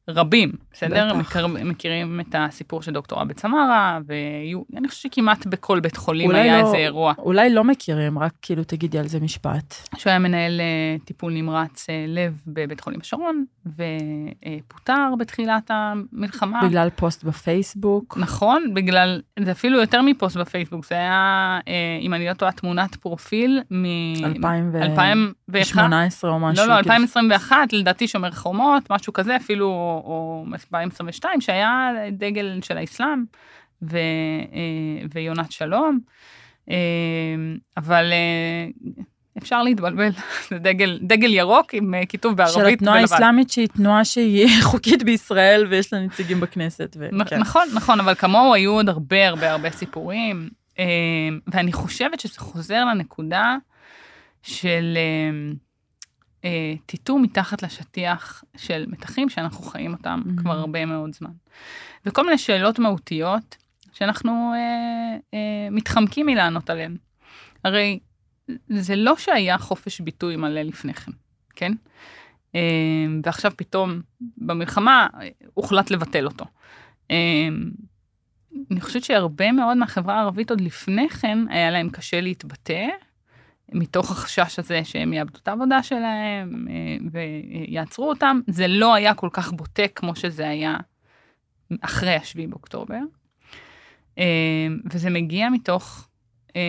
רבים, בסדר? מכיר, מכירים את הסיפור של דוקטור עבד סמרה, ואני חושבת שכמעט בכל בית חולים היה לא- איזה אירוע. אולי לא מכירים, רק כאילו תגידי על זה משפט. שהוא היה מנהל אה, טיפול נמרץ אה, לב בבית חולים השרון, ופוטר בתחילת המלחמה. בגלל פוסט בפייסבוק. נכון, בגלל, זה אפילו יותר מפוסט בפייסבוק, זה היה, אה, אם אני לא טועה, תמונת פרופיל מ... 2018 2001. או משהו. לא, לא, כאילו. 2021, לדעתי שומר חומות, משהו כזה, אפילו, או 2022, שהיה דגל של האסלאם, ו, אה, ויונת שלום, אה, אבל אה, אפשר להתבלבל, זה דגל, דגל ירוק עם כיתוב בערבית של התנועה. האסלאמית שהיא תנועה שהיא חוקית בישראל ויש לה נציגים בכנסת. ו- כן. נכון, נכון, אבל כמוהו היו עוד הרבה הרבה הרבה סיפורים, ואני חושבת שזה חוזר לנקודה של אה, טיטום מתחת לשטיח של מתחים שאנחנו חיים אותם Mhm. כבר הרבה מאוד זמן. וכל מיני שאלות מהותיות שאנחנו אה, אה, מתחמקים מלענות עליהן. הרי זה לא שהיה חופש ביטוי מלא לפני כן, כן? אה, ועכשיו פתאום במלחמה אה, הוחלט לבטל אותו. אה, אני חושבת שהרבה מאוד מהחברה הערבית עוד לפני כן היה להם קשה להתבטא, מתוך החשש הזה שהם יאבדו את העבודה שלהם אה, ויעצרו אותם. זה לא היה כל כך בוטה כמו שזה היה אחרי השביעי באוקטובר. אה, וזה מגיע מתוך אה,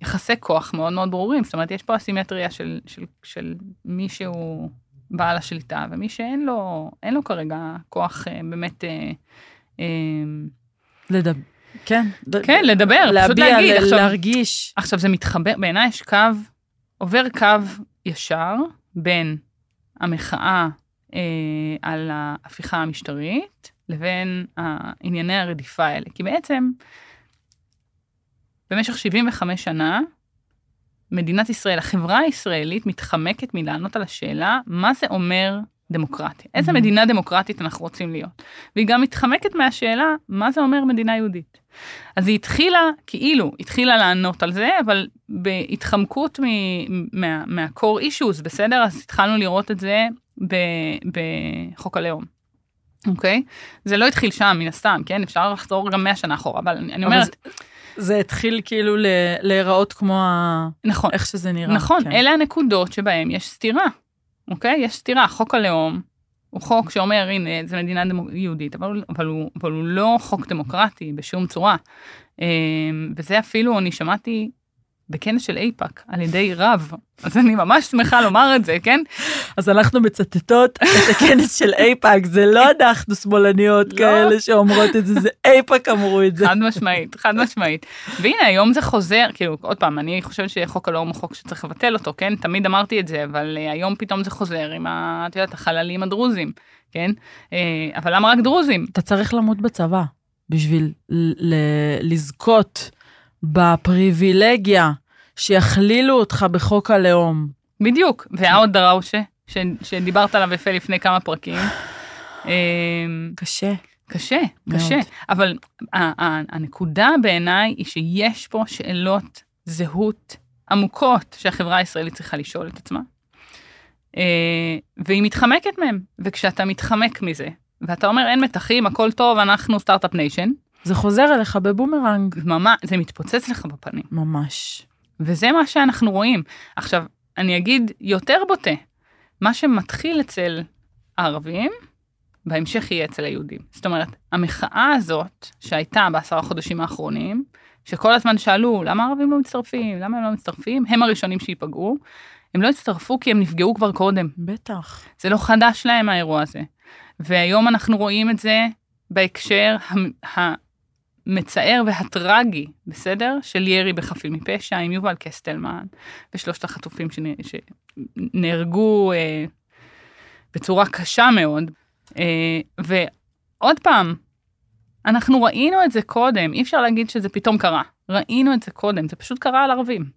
יחסי כוח מאוד מאוד ברורים. זאת אומרת, יש פה אסימטריה של, של, של מי שהוא בעל השליטה ומי שאין לו, לו כרגע כוח באמת... לדבר. כן. כן, לדבר, פשוט להביע, להגיד. ל- עכשיו- להרגיש. עכשיו זה מתחבר, בעיניי יש קו, עובר קו ישר בין המחאה אה, על ההפיכה המשטרית לבין ענייני הרדיפה האלה. כי בעצם, במשך 75 שנה, מדינת ישראל, החברה הישראלית מתחמקת מלענות על השאלה מה זה אומר דמוקרטיה. איזה Mhm. מדינה דמוקרטית אנחנו רוצים להיות. והיא גם מתחמקת מהשאלה מה זה אומר מדינה יהודית. אז היא התחילה, כאילו, התחילה לענות על זה, אבל בהתחמקות מ- מה- מה-core issues, בסדר? אז התחלנו לראות את זה בחוק הלאום. אוקיי? זה לא התחיל שם, מן הסתם, כן? אפשר לחזור גם 100 שנה אחורה, אבל אני אומרת, זה- זה התחיל כאילו להיראות כמו ה- נכון, איך שזה נראה. נכון, כן. אלה הנקודות שבהן יש סתירה, אוקיי? יש סתירה. חוק הלאום הוא חוק שאומר, הנה, זו מדינה דמו- יהודית, אבל, אבל, הוא, אבל הוא לא חוק דמוקרטי בשום צורה. אמ, וזה אפילו, אני שמעתי בכנס של אייפאק על ידי רב, אז אני ממש שמחה לומר את זה, כן? אז אנחנו מצטטות את הכנס של אייפאק, זה לא אנחנו שמאלניות לא. כאלה שאומרות את זה, זה אייפאק אמרו את זה. חד משמעית, חד משמעית. והנה, היום זה חוזר, כאילו, עוד פעם, אני חושבת שחוק הלאום הוא חוק שצריך לבטל אותו, כן? תמיד אמרתי את זה, אבל אה, היום פתאום זה חוזר עם, ה- את יודעת, החללים הדרוזים, כן? אה, אבל למה רק דרוזים? אתה צריך למות בצבא בשביל לזכות בפריבילגיה שיכלילו אותך בחוק הלאום. בדיוק, והעוד דראושה, ש- שדיברת עליו יפה לפני כמה פרקים. אה, קשה. קשה, מאוד. קשה. אבל הנקודה בעיניי היא שיש פה שאלות זהות עמוקות שהחברה הישראלית צריכה לשאול את עצמה. אה, והיא מתחמקת מהם, וכשאתה מתחמק מזה, ואתה אומר אין מתחים, הכל טוב, אנחנו סטארט-אפ nation, זה חוזר אליך בבומרנג. ממש, זה מתפוצץ לך בפנים. ממש. וזה מה שאנחנו רואים. עכשיו, אני אגיד יותר בוטה, מה שמתחיל אצל הערבים, בהמשך יהיה אצל היהודים. זאת אומרת, המחאה הזאת שהייתה בעשרה חודשים האחרונים, שכל הזמן שאלו, למה הערבים לא מצטרפים? למה הם לא מצטרפים? הם הראשונים שייפגעו. הם לא הצטרפו כי הם נפגעו כבר קודם. בטח. זה לא חדש להם האירוע הזה. והיום אנחנו רואים את זה בהקשר המצער והטרגי, בסדר? של ירי בחפים מפשע עם יובל קסטלמן ושלושת החטופים שנ- שנהרגו אה, בצורה קשה מאוד. אה, ועוד פעם, אנחנו ראינו את זה קודם, אי אפשר להגיד שזה פתאום קרה. ראינו את זה קודם, זה פשוט קרה על ערבים.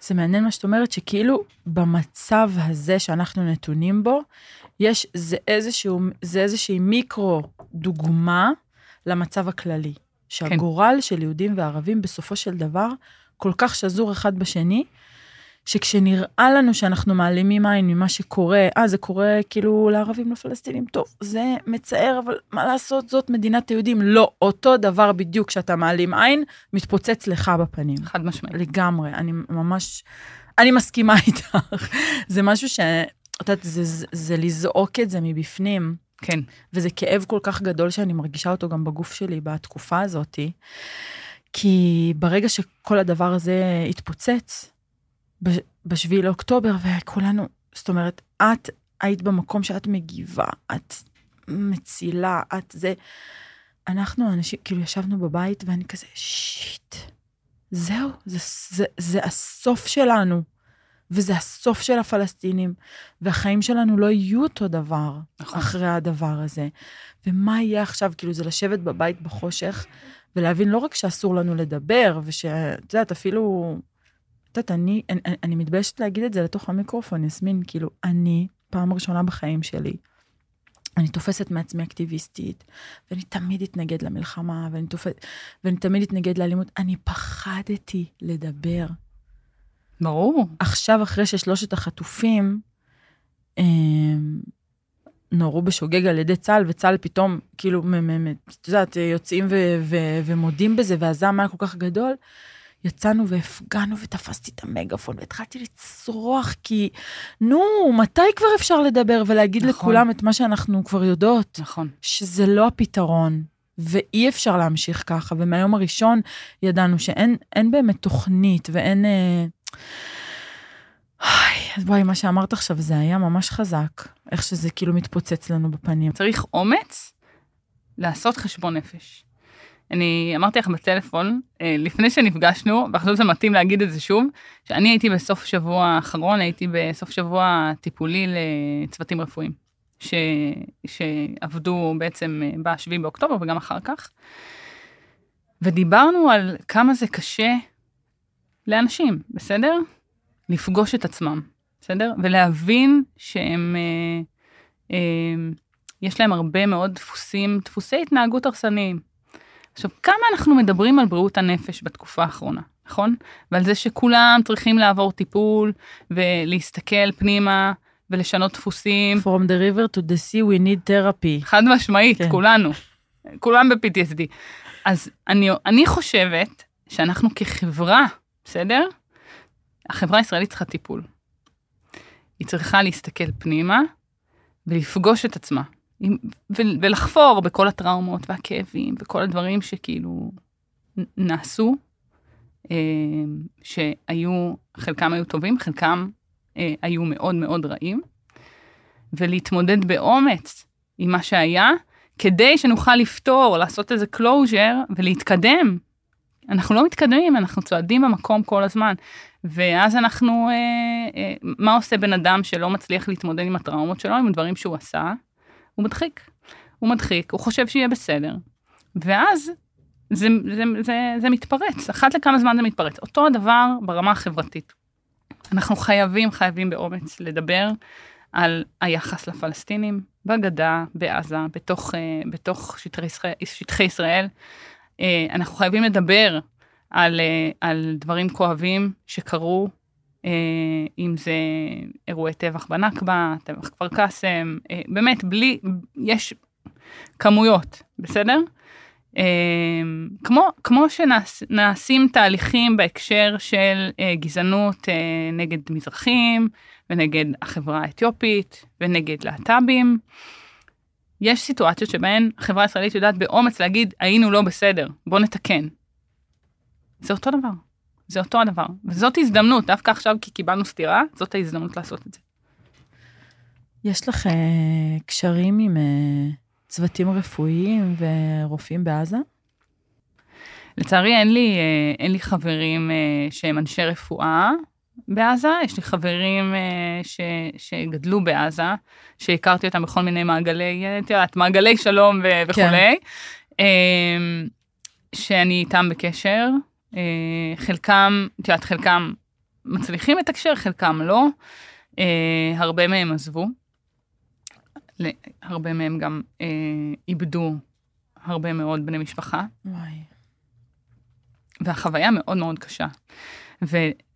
זה מעניין מה שאת אומרת, שכאילו במצב הזה שאנחנו נתונים בו, יש, זה איזשהו, זה איזושהי מיקרו דוגמה למצב הכללי. שהגורל של יהודים וערבים בסופו של דבר כל כך שזור אחד בשני, שכשנראה לנו שאנחנו מעלימים עין ממה שקורה, אה, זה קורה כאילו לערבים, לפלסטינים, טוב, זה מצער, אבל מה לעשות, זאת מדינת היהודים. לא, אותו דבר בדיוק כשאתה מעלים עין, מתפוצץ לך בפנים. חד משמעית. לגמרי, אני ממש, אני מסכימה איתך. זה משהו ש... את יודעת, זה, זה, זה לזעוק את זה מבפנים, כן. וזה כאב כל כך גדול שאני מרגישה אותו גם בגוף שלי בתקופה הזאת. כי ברגע שכל הדבר הזה התפוצץ, ב-7 לאוקטובר, וכולנו, זאת אומרת, את היית במקום שאת מגיבה, את מצילה, את זה. אנחנו אנשים, כאילו ישבנו בבית ואני כזה, שיט, זהו, זה, זה, זה הסוף שלנו. וזה הסוף של הפלסטינים, והחיים שלנו לא יהיו אותו דבר נכון. אחרי הדבר הזה. ומה יהיה עכשיו? כאילו, זה לשבת בבית בחושך, ולהבין לא רק שאסור לנו לדבר, ושאת יודעת, אפילו, את יודעת, אני, אני, אני מתביישת להגיד את זה לתוך המיקרופון, יסמין, כאילו, אני, פעם ראשונה בחיים שלי, אני תופסת מעצמי אקטיביסטית, ואני תמיד אתנגד למלחמה, ואני, תופס, ואני תמיד אתנגד לאלימות. אני פחדתי לדבר. ברור. עכשיו, אחרי ששלושת החטופים אה, נורו בשוגג על ידי צה"ל, וצה"ל פתאום, כאילו, את יודעת, יוצאים ו- ו- ומודים בזה, והזעם היה כל כך גדול, יצאנו והפגענו ותפסתי את המגפון והתחלתי לצרוח, כי נו, מתי כבר אפשר לדבר ולהגיד נכון. לכולם את מה שאנחנו כבר יודעות? נכון. שזה לא הפתרון. ואי אפשר להמשיך ככה, ומהיום הראשון ידענו שאין באמת תוכנית ואין... אה, וואי, מה שאמרת עכשיו זה היה ממש חזק, איך שזה כאילו מתפוצץ לנו בפנים. צריך אומץ לעשות חשבון נפש. אני אמרתי לך בטלפון, אה, לפני שנפגשנו, ועכשיו זה מתאים להגיד את זה שוב, שאני הייתי בסוף שבוע האחרון, הייתי בסוף שבוע טיפולי לצוותים רפואיים, ש, שעבדו בעצם אה, ב-7 באוקטובר וגם אחר כך, ודיברנו על כמה זה קשה לאנשים, בסדר? לפגוש את עצמם, בסדר? ולהבין שהם, אה, אה, יש להם הרבה מאוד דפוסים, דפוסי התנהגות הרסניים. עכשיו, כמה אנחנו מדברים על בריאות הנפש בתקופה האחרונה, נכון? ועל זה שכולם צריכים לעבור טיפול ולהסתכל פנימה ולשנות דפוסים. From the river to the sea we need therapy. חד משמעית, כן. כולנו. כולם ב-PTSD. אז אני, אני חושבת שאנחנו כחברה, בסדר? החברה הישראלית צריכה טיפול. היא צריכה להסתכל פנימה ולפגוש את עצמה, ולחפור בכל הטראומות והכאבים וכל הדברים שכאילו נעשו, אה, שהיו, חלקם היו טובים, חלקם אה, היו מאוד מאוד רעים, ולהתמודד באומץ עם מה שהיה, כדי שנוכל לפתור, לעשות איזה closure ולהתקדם. אנחנו לא מתקדמים, אנחנו צועדים במקום כל הזמן. ואז אנחנו, אה, אה, מה עושה בן אדם שלא מצליח להתמודד עם הטראומות שלו, עם הדברים שהוא עשה? הוא מדחיק. הוא מדחיק, הוא חושב שיהיה בסדר. ואז זה, זה, זה, זה מתפרץ, אחת לכמה זמן זה מתפרץ. אותו הדבר ברמה החברתית. אנחנו חייבים, חייבים באומץ לדבר על היחס לפלסטינים בגדה, בעזה, בתוך, אה, בתוך שטחי ישראל, שטחי ישראל. אה, אנחנו חייבים לדבר על, אה, על דברים כואבים שקרו, אה, אם זה אירועי טבח בנכבה, טבח כפר קאסם, באמת, בלי, יש כמויות, בסדר? כמו, כמו שנעשים תהליכים בהקשר של גזענות נגד מזרחים ונגד החברה האתיופית ונגד להט"בים, יש סיטואציות שבהן החברה הישראלית יודעת באומץ להגיד, היינו לא בסדר, בוא נתקן. זה אותו דבר. זה אותו הדבר. וזאת הזדמנות, דווקא עכשיו כי קיבלנו סטירה, זאת ההזדמנות לעשות את זה. יש לך uh, קשרים עם uh, צוותים רפואיים ורופאים בעזה? לצערי אין לי, uh, אין לי חברים שהם אנשי רפואה בעזה, יש לי חברים uh, ש, שגדלו בעזה, שהכרתי אותם בכל מיני מעגלי, את יודעת, מעגלי שלום ו- וכולי, כן. uh, שאני איתם בקשר. אה, חלקם, את יודעת, חלקם מצליחים לתקשר, חלקם לא. אה, הרבה מהם עזבו. הרבה מהם גם אה, איבדו הרבה מאוד בני משפחה. וואי. והחוויה מאוד מאוד קשה.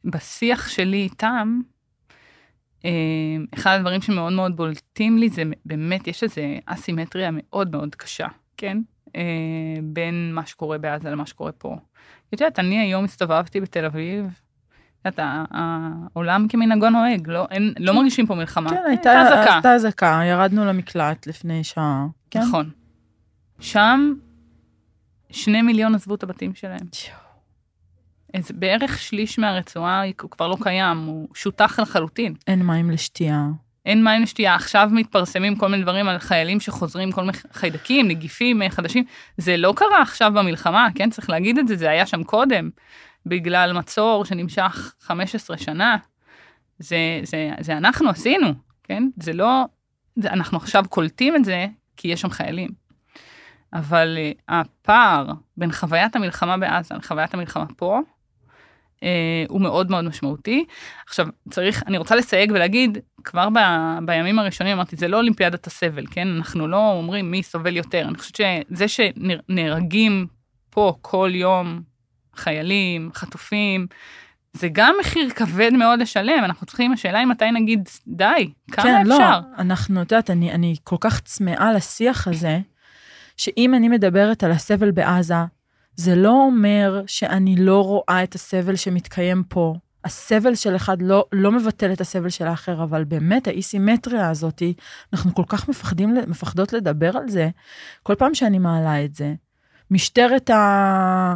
בשיח שלי איתם, אה, אחד הדברים שמאוד מאוד בולטים לי זה באמת, יש איזו אסימטריה מאוד מאוד קשה, כן? אה, בין מה שקורה בעזה למה שקורה פה. את יודעת, אני היום הסתובבתי בתל אביב, את יודעת, העולם כמנהגו נוהג, לא, אין, לא כן. מרגישים פה מלחמה. כן, הייתה אזעקה. הייתה אזעקה, ירדנו למקלט לפני שעה. כן? נכון. שם שני מיליון עזבו את הבתים שלהם. אז בערך שליש מהרצועה הוא כבר לא קיים, הוא שותח לחלוטין. אין מים לשתייה. אין מים לשתייה, עכשיו מתפרסמים כל מיני דברים על חיילים שחוזרים, כל מיני חיידקים, נגיפים אה, חדשים. זה לא קרה עכשיו במלחמה, כן? צריך להגיד את זה, זה היה שם קודם, בגלל מצור שנמשך 15 שנה. זה, זה, זה אנחנו עשינו, כן? זה לא, זה, אנחנו עכשיו קולטים את זה כי יש שם חיילים. אבל uh, הפער בין חוויית המלחמה בעזה לחוויית המלחמה פה, הוא מאוד מאוד משמעותי. עכשיו, צריך, אני רוצה לסייג ולהגיד, כבר ב, בימים הראשונים אמרתי, זה לא אולימפיאדת הסבל, כן? אנחנו לא אומרים מי סובל יותר. אני חושבת שזה שנהרגים פה כל יום חיילים, חטופים, זה גם מחיר כבד מאוד לשלם, אנחנו צריכים, השאלה היא מתי נגיד, די, כמה כן, אפשר? לא, אנחנו, את יודעת, אני, אני כל כך צמאה לשיח הזה, שאם אני מדברת על הסבל בעזה, זה לא אומר שאני לא רואה את הסבל שמתקיים פה. הסבל של אחד לא, לא מבטל את הסבל של האחר, אבל באמת האי-סימטריה הזאת, אנחנו כל כך מפחדים, מפחדות לדבר על זה. כל פעם שאני מעלה את זה, משטרת ה...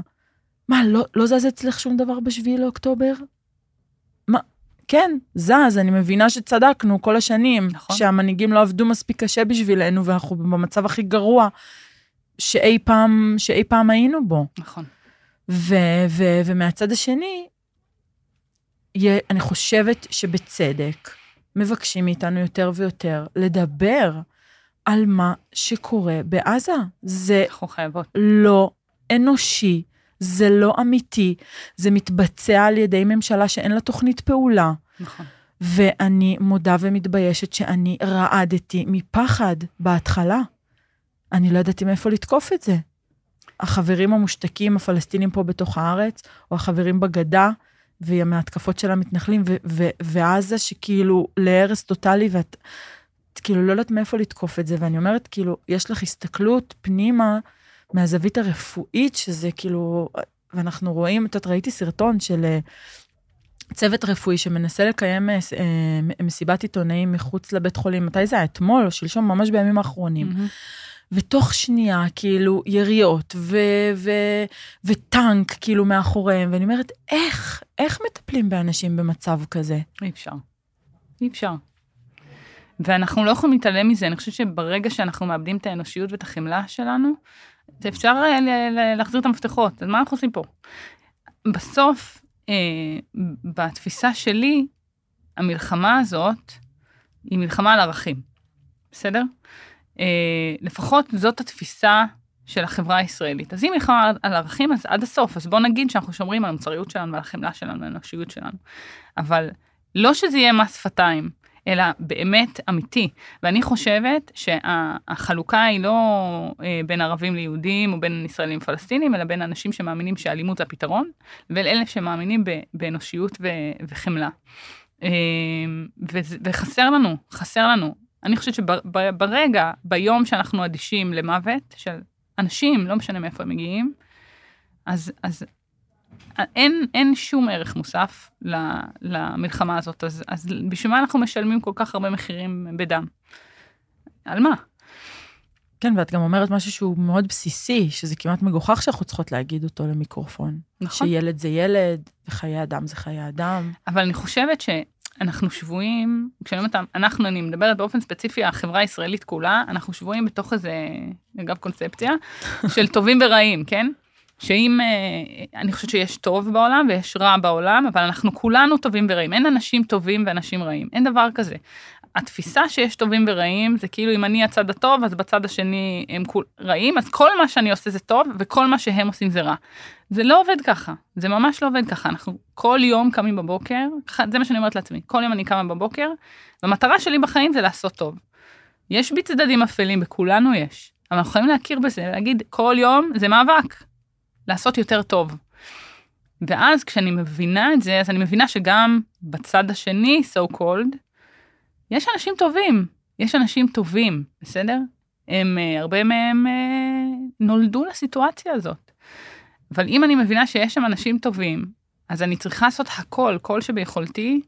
מה, לא, לא זז אצלך שום דבר בשביעי לאוקטובר? מה, כן, זז, אני מבינה שצדקנו כל השנים, נכון. שהמנהיגים לא עבדו מספיק קשה בשבילנו, ואנחנו במצב הכי גרוע שאי פעם, שאי פעם היינו בו. נכון. ו- ו- ומהצד השני, אני חושבת שבצדק מבקשים מאיתנו יותר ויותר לדבר על מה שקורה בעזה. זה. לא אנושי, זה לא אמיתי, זה מתבצע על ידי ממשלה שאין לה תוכנית פעולה. נכון. ואני מודה ומתביישת שאני רעדתי מפחד בהתחלה. אני לא ידעתי מאיפה לתקוף את זה. החברים המושתקים, הפלסטינים פה בתוך הארץ, או החברים בגדה, ומההתקפות של המתנחלים, ועזה שכאילו להרס טוטאלי, ואת כאילו לא יודעת מאיפה לתקוף את זה, ואני אומרת, כאילו, יש לך הסתכלות פנימה מהזווית הרפואית, שזה כאילו, ואנחנו רואים, את יודעת, ראיתי סרטון של אה, צוות רפואי שמנסה לקיים אה, אה, מסיבת עיתונאים מחוץ לבית חולים, מתי זה היה? אתמול או שלשום, ממש בימים האחרונים. מהמם. ותוך שנייה, כאילו, יריות ו- ו- וטנק, כאילו, מאחוריהם, ואני אומרת, איך, איך מטפלים באנשים במצב כזה? אי אפשר. אי אפשר. ואנחנו לא יכולים להתעלם מזה, אני חושבת שברגע שאנחנו מאבדים את האנושיות ואת החמלה שלנו, אפשר אה, להחזיר את המפתחות, אז מה אנחנו עושים פה? בסוף, אה, בתפיסה שלי, המלחמה הזאת היא מלחמה על ערכים, בסדר? אה, לפחות זאת התפיסה של החברה הישראלית. אז אם מלחמה על ערכים, אז עד הסוף, אז בוא נגיד שאנחנו שומרים על המוצריות שלנו ועל החמלה שלנו, על האנושיות שלנו. אבל לא שזה יהיה מס שפתיים, אלא באמת אמיתי. ואני חושבת שהחלוקה היא לא אה, בין ערבים ליהודים או בין ישראלים לפלסטינים, אלא בין אנשים שמאמינים שאלימות זה הפתרון, לבין אלה שמאמינים באנושיות וחמלה. אה, וחסר לנו, חסר לנו. אני חושבת שברגע, ביום שאנחנו אדישים למוות של אנשים, לא משנה מאיפה הם מגיעים, אז, אז אין, אין שום ערך מוסף למלחמה הזאת, אז, אז בשביל מה אנחנו משלמים כל כך הרבה מחירים בדם? על מה? כן, ואת גם אומרת משהו שהוא מאוד בסיסי, שזה כמעט מגוחך שאנחנו צריכות להגיד אותו למיקרופון. נכון. שילד זה ילד, וחיי אדם זה חיי אדם. אבל אני חושבת שאנחנו שבויים, כשאני אומרת אנחנו, אני מדברת באופן ספציפי, החברה הישראלית כולה, אנחנו שבויים בתוך איזה, אגב קונספציה, של טובים ורעים, כן? שאם, אה, אני חושבת שיש טוב בעולם ויש רע בעולם, אבל אנחנו כולנו טובים ורעים. אין אנשים טובים ואנשים רעים, אין דבר כזה. התפיסה שיש טובים ורעים זה כאילו אם אני הצד הטוב אז בצד השני הם כול רעים אז כל מה שאני עושה זה טוב וכל מה שהם עושים זה רע. זה לא עובד ככה זה ממש לא עובד ככה אנחנו כל יום קמים בבוקר זה מה שאני אומרת לעצמי כל יום אני קמה בבוקר והמטרה שלי בחיים זה לעשות טוב. יש בי צדדים אפלים בכולנו יש אבל אנחנו יכולים להכיר בזה להגיד כל יום זה מאבק לעשות יותר טוב. ואז כשאני מבינה את זה, אז אני מבינה שגם בצד השני, so called, יש אנשים טובים, יש אנשים טובים, בסדר? הם, אה, הרבה מהם אה, נולדו לסיטואציה הזאת. אבל אם אני מבינה שיש שם אנשים טובים, אז אני צריכה לעשות הכל, כל שביכולתי,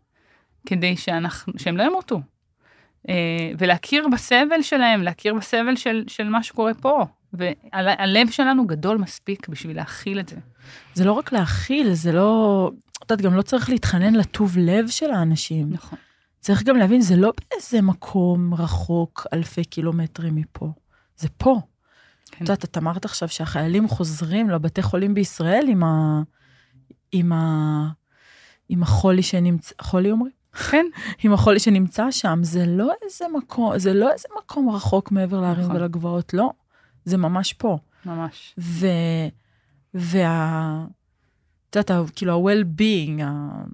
כדי שאנחנו, שהם לא ימותו. אה, ולהכיר בסבל שלהם, להכיר בסבל של, של מה שקורה פה. והלב שלנו גדול מספיק בשביל להכיל את זה. זה לא רק להכיל, זה לא... את יודעת, גם לא צריך להתחנן לטוב לב של האנשים. נכון. צריך גם להבין, זה לא באיזה מקום רחוק אלפי קילומטרים מפה, זה פה. כן. את יודעת, את אמרת עכשיו שהחיילים חוזרים לבתי חולים בישראל עם ה... עם ה... עם החולי שנמצא, חולי אומרים? כן. עם החולי שנמצא שם, זה לא איזה מקום, זה לא איזה מקום רחוק מעבר להרים נכון. ולגבעות, לא. זה ממש פה. ממש. ו... וה... את יודעת, כאילו ה-well-being,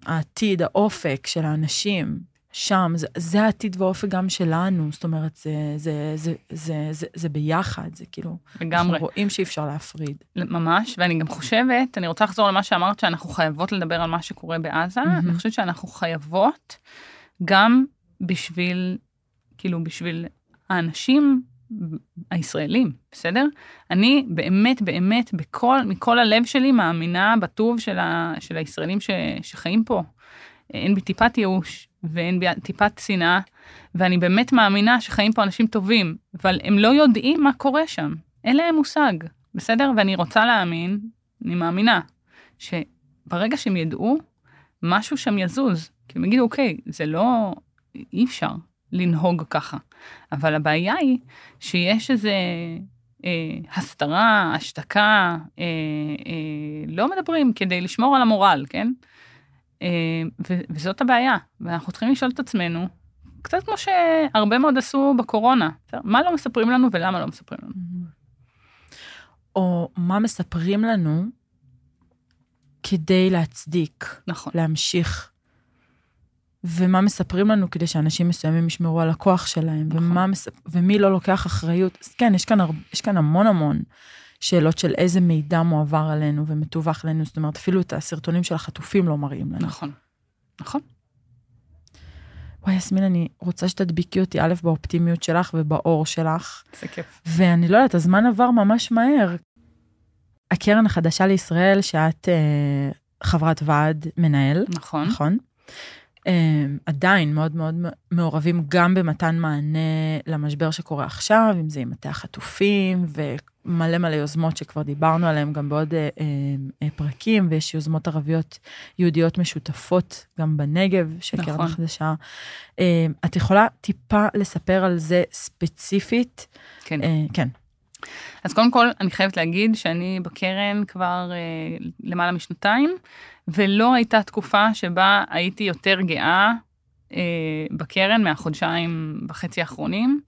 העתיד, האופק של האנשים, שם, זה, זה העתיד והאופק גם שלנו, זאת אומרת, זה, זה, זה, זה, זה, זה ביחד, זה כאילו, לגמרי. אנחנו רואים שאי אפשר להפריד. ממש, ואני גם חושבת, אני רוצה לחזור למה שאמרת, שאנחנו חייבות לדבר על מה שקורה בעזה. מהמם. אני חושבת שאנחנו חייבות גם בשביל, כאילו, בשביל האנשים הישראלים, בסדר? אני באמת, באמת, בכל, מכל הלב שלי מאמינה בטוב של, ה, של הישראלים ש, שחיים פה. אין בי טיפת ייאוש ואין בי טיפת שנאה, ואני באמת מאמינה שחיים פה אנשים טובים, אבל הם לא יודעים מה קורה שם. אין להם מושג, בסדר? ואני רוצה להאמין, אני מאמינה, שברגע שהם ידעו, משהו שם יזוז. כי הם יגידו, אוקיי, זה לא, אי אפשר לנהוג ככה. אבל הבעיה היא שיש איזה אה, הסתרה, השתקה, אה, אה, לא מדברים כדי לשמור על המורל, כן? אה, וזאת הבעיה, ואנחנו צריכים לשאול את עצמנו, קצת כמו שהרבה מאוד עשו בקורונה? מה לא מספרים לנו ולמה לא מספרים לנו. או מה מספרים לנו כדי להצדיק, נכון, להמשיך. ומה מספרים לנו כדי שאנשים מסוימים ישמרו על הכוח שלהם, נכון. ומה מספ... ומי לא לוקח אחריות. אז כן, יש כאן, הר... יש כאן המון המון שאלות של איזה מידע מועבר עלינו ומתווך לנו, זאת אומרת, אפילו את הסרטונים של החטופים לא מראים לנו. נכון, נכון. וואי, יסמין, אני רוצה שתדביקי אותי, א', באופטימיות שלך ובאור שלך, זה כיף. ואני לא יודעת, הזמן עבר ממש מהר. הקרן החדשה לישראל, שאת אה, חברת ועד מנהל, נכון, נכון? אה, עדיין מאוד מאוד מעורבים גם במתן מענה למשבר שקורה עכשיו, אם זה עם מטה החטופים, ומלא מלא יוזמות שכבר דיברנו עליהן גם בעוד אה, אה, פרקים, ויש יוזמות ערביות יהודיות משותפות גם בנגב, של קרן נכון. החדשה. אה, את יכולה טיפה לספר על זה ספציפית? כן. אה, כן. אז קודם כל, אני חייבת להגיד שאני בקרן כבר אה, למעלה משנתיים, ולא הייתה תקופה שבה הייתי יותר גאה אה, בקרן מהחודשיים וחצי האחרונים.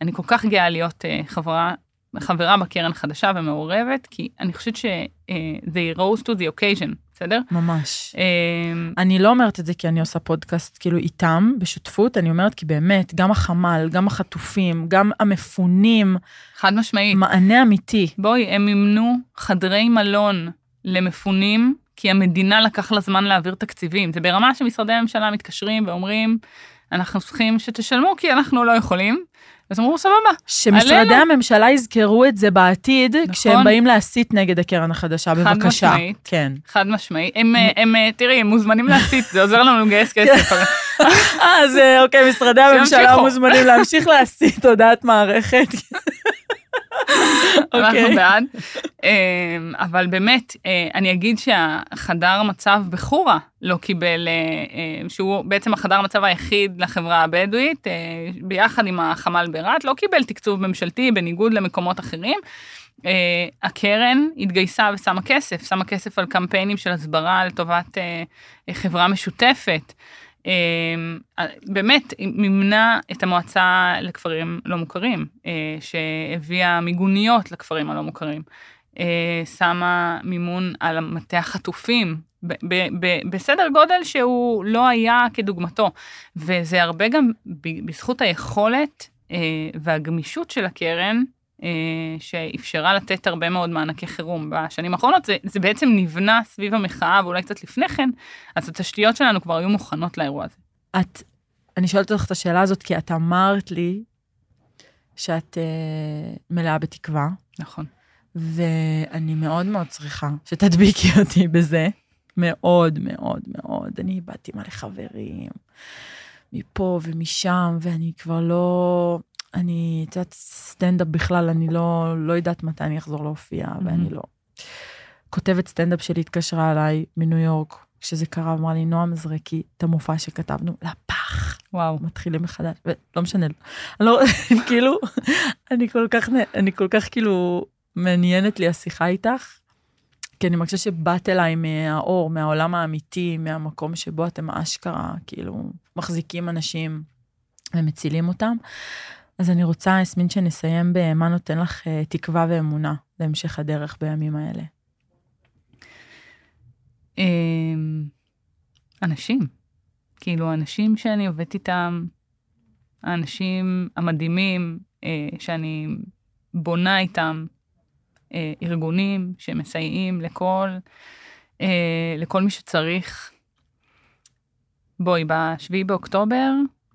אני כל כך גאה להיות אה, חברה, חברה בקרן חדשה ומעורבת, כי אני חושבת ש- אה, they rose to the occasion, בסדר? ממש. אה, אני לא אומרת את זה כי אני עושה פודקאסט כאילו איתם, בשותפות, אני אומרת כי באמת, גם החמ"ל, גם החטופים, גם המפונים, חד משמעית. מענה אמיתי. בואי, הם מימנו חדרי מלון למפונים, כי המדינה לקח לה זמן להעביר תקציבים. זה ברמה שמשרדי הממשלה מתקשרים ואומרים, אנחנו צריכים שתשלמו כי אנחנו לא יכולים. אז אמרו, סבבה. שמשרדי עלינו. הממשלה יזכרו את זה בעתיד, נכון. כשהם באים להסית נגד הקרן החדשה, חד בבקשה. משמעית. כן. חד משמעי. הם, הם, אה, תראי, הם מוזמנים להסית, זה עוזר לנו לגייס כסף. אבל- אה, אז אה, אוקיי, משרדי הממשלה. מוזמנים להמשיך להסית הודעת מערכת. אנחנו אוקיי. בעד. אמ, אבל באמת, אה, אני אגיד שהחדר מצב בחורה לא קיבל, אה, אה, שהוא בעצם החדר מצב היחיד לחברה הבדואית, ביחד עם החמ"ל ברהט, לא קיבל תקצוב ממשלתי בניגוד למקומות אחרים. אה, הקרן התגייסה ושמה כסף, שמה כסף על קמפיינים של הסברה לטובת אה, חברה משותפת. אה, באמת מימנה את המועצה לכפרים לא מוכרים, אה, שהביאה מיגוניות לכפרים הלא מוכרים. אה, שמה מימון על מטה החטופים, בסדר גודל שהוא לא היה כדוגמתו. וזה הרבה גם בזכות היכולת אה, והגמישות של הקרן שאפשרה לתת הרבה מאוד מענקי חירום בשנים האחרונות, זה, זה בעצם נבנה סביב המחאה ואולי קצת לפני כן, אז התשתיות שלנו כבר היו מוכנות לאירוע הזה. את, אני שואלת אותך את השאלה הזאת כי את אמרת לי שאת אה, מלאה בתקווה, נכון. ואני מאוד מאוד צריכה שתדביקי אותי בזה. מאוד מאוד מאוד. אני איבדתי מלא חברים מפה ומשם, ואני כבר לא... אני, את יודעת, סטנדאפ בכלל, אני לא, לא יודעת מתי אני אחזור להופיע, mm-hmm. ואני לא... כותבת סטנדאפ שלי התקשרה אליי מניו יורק, כשזה קרה, אמרה לי, נועם, זרקי את המופע שכתבנו לפח. וואו. מתחילים מחדש, ולא משנה, אני לא, כאילו, אני כל כך, אני כל כך כאילו, מעניינת לי השיחה איתך, כי אני מרגישה שבאת אליי מהאור, מהעולם האמיתי, מהמקום שבו אתם אשכרה, כאילו, מחזיקים אנשים ומצילים אותם. אז אני רוצה, יסמין, שנסיים במה נותן לך uh, תקווה ואמונה להמשך הדרך בימים האלה. אמ, אנשים. כאילו, אנשים שאני עובדת איתם, האנשים המדהימים אה, שאני בונה איתם, אה, ארגונים שמסייעים לכל, אה, לכל מי שצריך. בואי, ב-7 באוקטובר,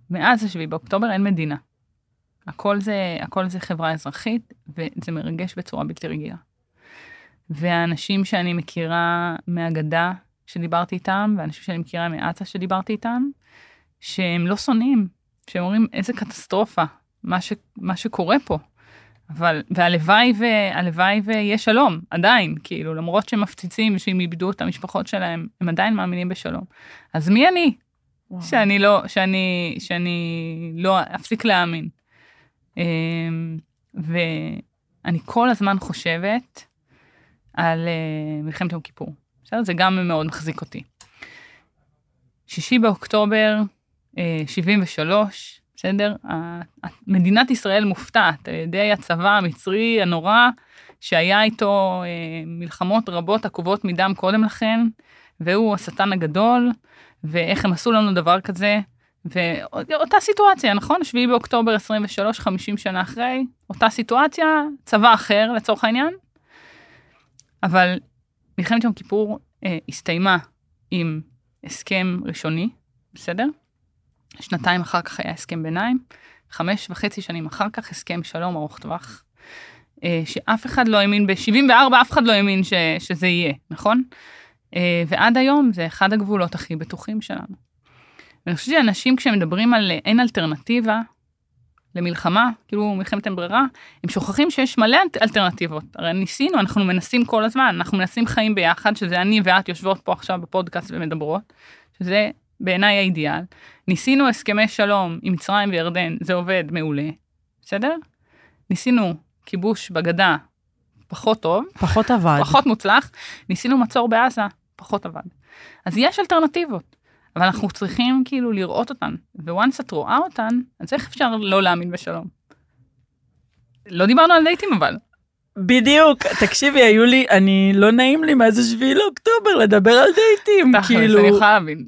מאז ה-7 באוקטובר אין מדינה. הכל זה, הכל זה חברה אזרחית, וזה מרגש בצורה בלתי רגילה. והאנשים שאני מכירה מהגדה שדיברתי איתם, ואנשים שאני מכירה מעצה שדיברתי איתם, שהם לא שונאים, שהם אומרים איזה קטסטרופה, מה, ש, מה שקורה פה. אבל, והלוואי, והלוואי ויהיה שלום, עדיין, כאילו, למרות שהם מפציצים ושהם איבדו את המשפחות שלהם, הם עדיין מאמינים בשלום. אז מי אני? וואו. שאני לא, שאני, שאני לא אפסיק להאמין. אמ, ואני כל הזמן חושבת על אה, מלחמת יום כיפור. בסדר? זה גם מאוד מחזיק אותי. שישי באוקטובר 73, אה, בסדר? מדינת ישראל מופתעת על ידי הצבא המצרי הנורא, שהיה איתו אה, מלחמות רבות עקובות מדם קודם לכן, והוא השטן הגדול, ואיך הם עשו לנו דבר כזה. ואותה סיטואציה, נכון? 7 באוקטובר 23, 50 שנה אחרי, אותה סיטואציה, צבא אחר לצורך העניין. אבל מלחמת יום כיפור אה, הסתיימה עם הסכם ראשוני, בסדר? שנתיים אחר כך היה הסכם ביניים, חמש וחצי שנים אחר כך הסכם שלום ארוך טווח, אה, שאף אחד לא האמין, ב-74 אף אחד לא האמין ש, שזה יהיה, נכון? אה, ועד היום זה אחד הגבולות הכי בטוחים שלנו. ואני חושבת שאנשים כשמדברים על אין אלטרנטיבה, למלחמה, כאילו מלחמת אין ברירה, הם שוכחים שיש מלא אלטרנטיבות. הרי ניסינו, אנחנו מנסים כל הזמן, אנחנו מנסים חיים ביחד, שזה אני ואת יושבות פה עכשיו בפודקאסט ומדברות, שזה בעיניי האידיאל. ניסינו הסכמי שלום עם מצרים וירדן, זה עובד מעולה, בסדר? ניסינו כיבוש בגדה, פחות טוב. פחות עבד. פחות מוצלח. ניסינו מצור בעזה, פחות עבד. אז יש אלטרנטיבות. אבל אנחנו צריכים כאילו לראות אותן, ו once את רואה אותן, אז איך אפשר לא להאמין בשלום? לא דיברנו על דייטים אבל. בדיוק, תקשיבי, היו לי, אני, לא נעים לי זה שביעי לאוקטובר לדבר על דייטים, כאילו. אני יכולה להבין.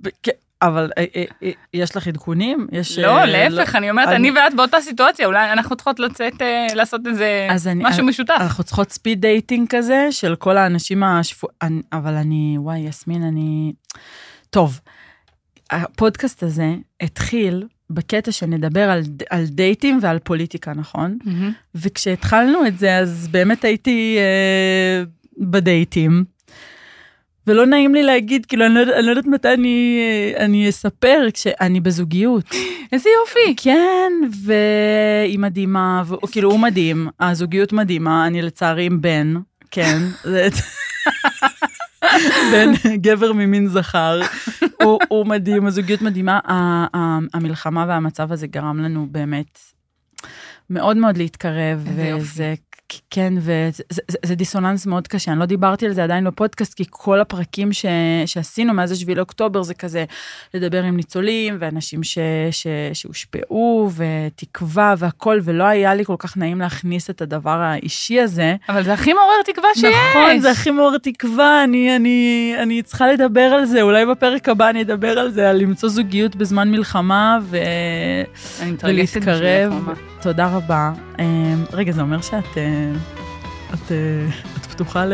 אבל אה, אה, אה, יש לך עדכונים? יש... לא, להפך, אני אומרת, אני ואת באותה סיטואציה, אולי אנחנו צריכות לצאת, לעשות איזה משהו משותף. אנחנו צריכות speed dating כזה, של כל האנשים השפו... אבל אני, וואי, יסמין, אני... טוב. הפודקאסט הזה התחיל בקטע שנדבר על, על דייטים ועל פוליטיקה, נכון? Mm-hmm. וכשהתחלנו את זה, אז באמת הייתי אה, בדייטים. ולא נעים לי להגיד, כאילו, אני לא, אני לא יודעת מתי אני, אה, אני אספר כשאני בזוגיות. איזה יופי. כן, והיא מדהימה, ו... כאילו, הוא מדהים, הזוגיות מדהימה, אני לצערי עם בן, כן. בן גבר ממין זכר. הוא, הוא מדהים, הזוגיות מדהימה. המלחמה והמצב הזה גרם לנו באמת מאוד מאוד להתקרב, וזה, כן, וזה זה, זה דיסוננס מאוד קשה, אני לא דיברתי על זה עדיין בפודקאסט, כי כל הפרקים ש, שעשינו מאז השביעי לאוקטובר זה כזה לדבר עם ניצולים ואנשים ש, ש, שהושפעו ותקווה והכול, ולא היה לי כל כך נעים להכניס את הדבר האישי הזה. אבל זה הכי מעורר תקווה שיש. נכון, זה הכי מעורר תקווה, אני, אני, אני צריכה לדבר על זה, אולי בפרק הבא אני אדבר על זה, על למצוא זוגיות בזמן מלחמה ו... ולהתקרב. תודה רבה. אמ, רגע, זה אומר שאת... אה, את, אה, את פתוחה ל...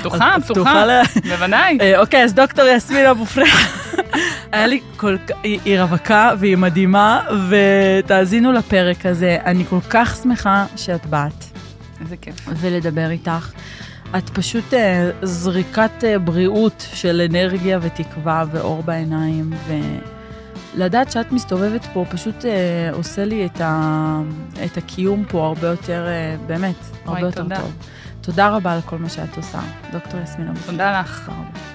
פתוחה, פתוחה, בוודאי. אה, אוקיי, אז דוקטור יסמין אבו פריח, היה לי כל כך, היא רווקה והיא מדהימה, ותאזינו לפרק הזה. אני כל כך שמחה שאת באת. איזה כיף. ולדבר איתך. את פשוט זריקת בריאות של אנרגיה ותקווה ואור בעיניים, ו... לדעת שאת מסתובבת פה פשוט אה, עושה לי את, ה, את הקיום פה הרבה יותר, אה, באמת, הרבה יותר תודה. טוב. תודה רבה על כל מה שאת עושה, דוקטור יסמין. תודה לך. תודה רבה.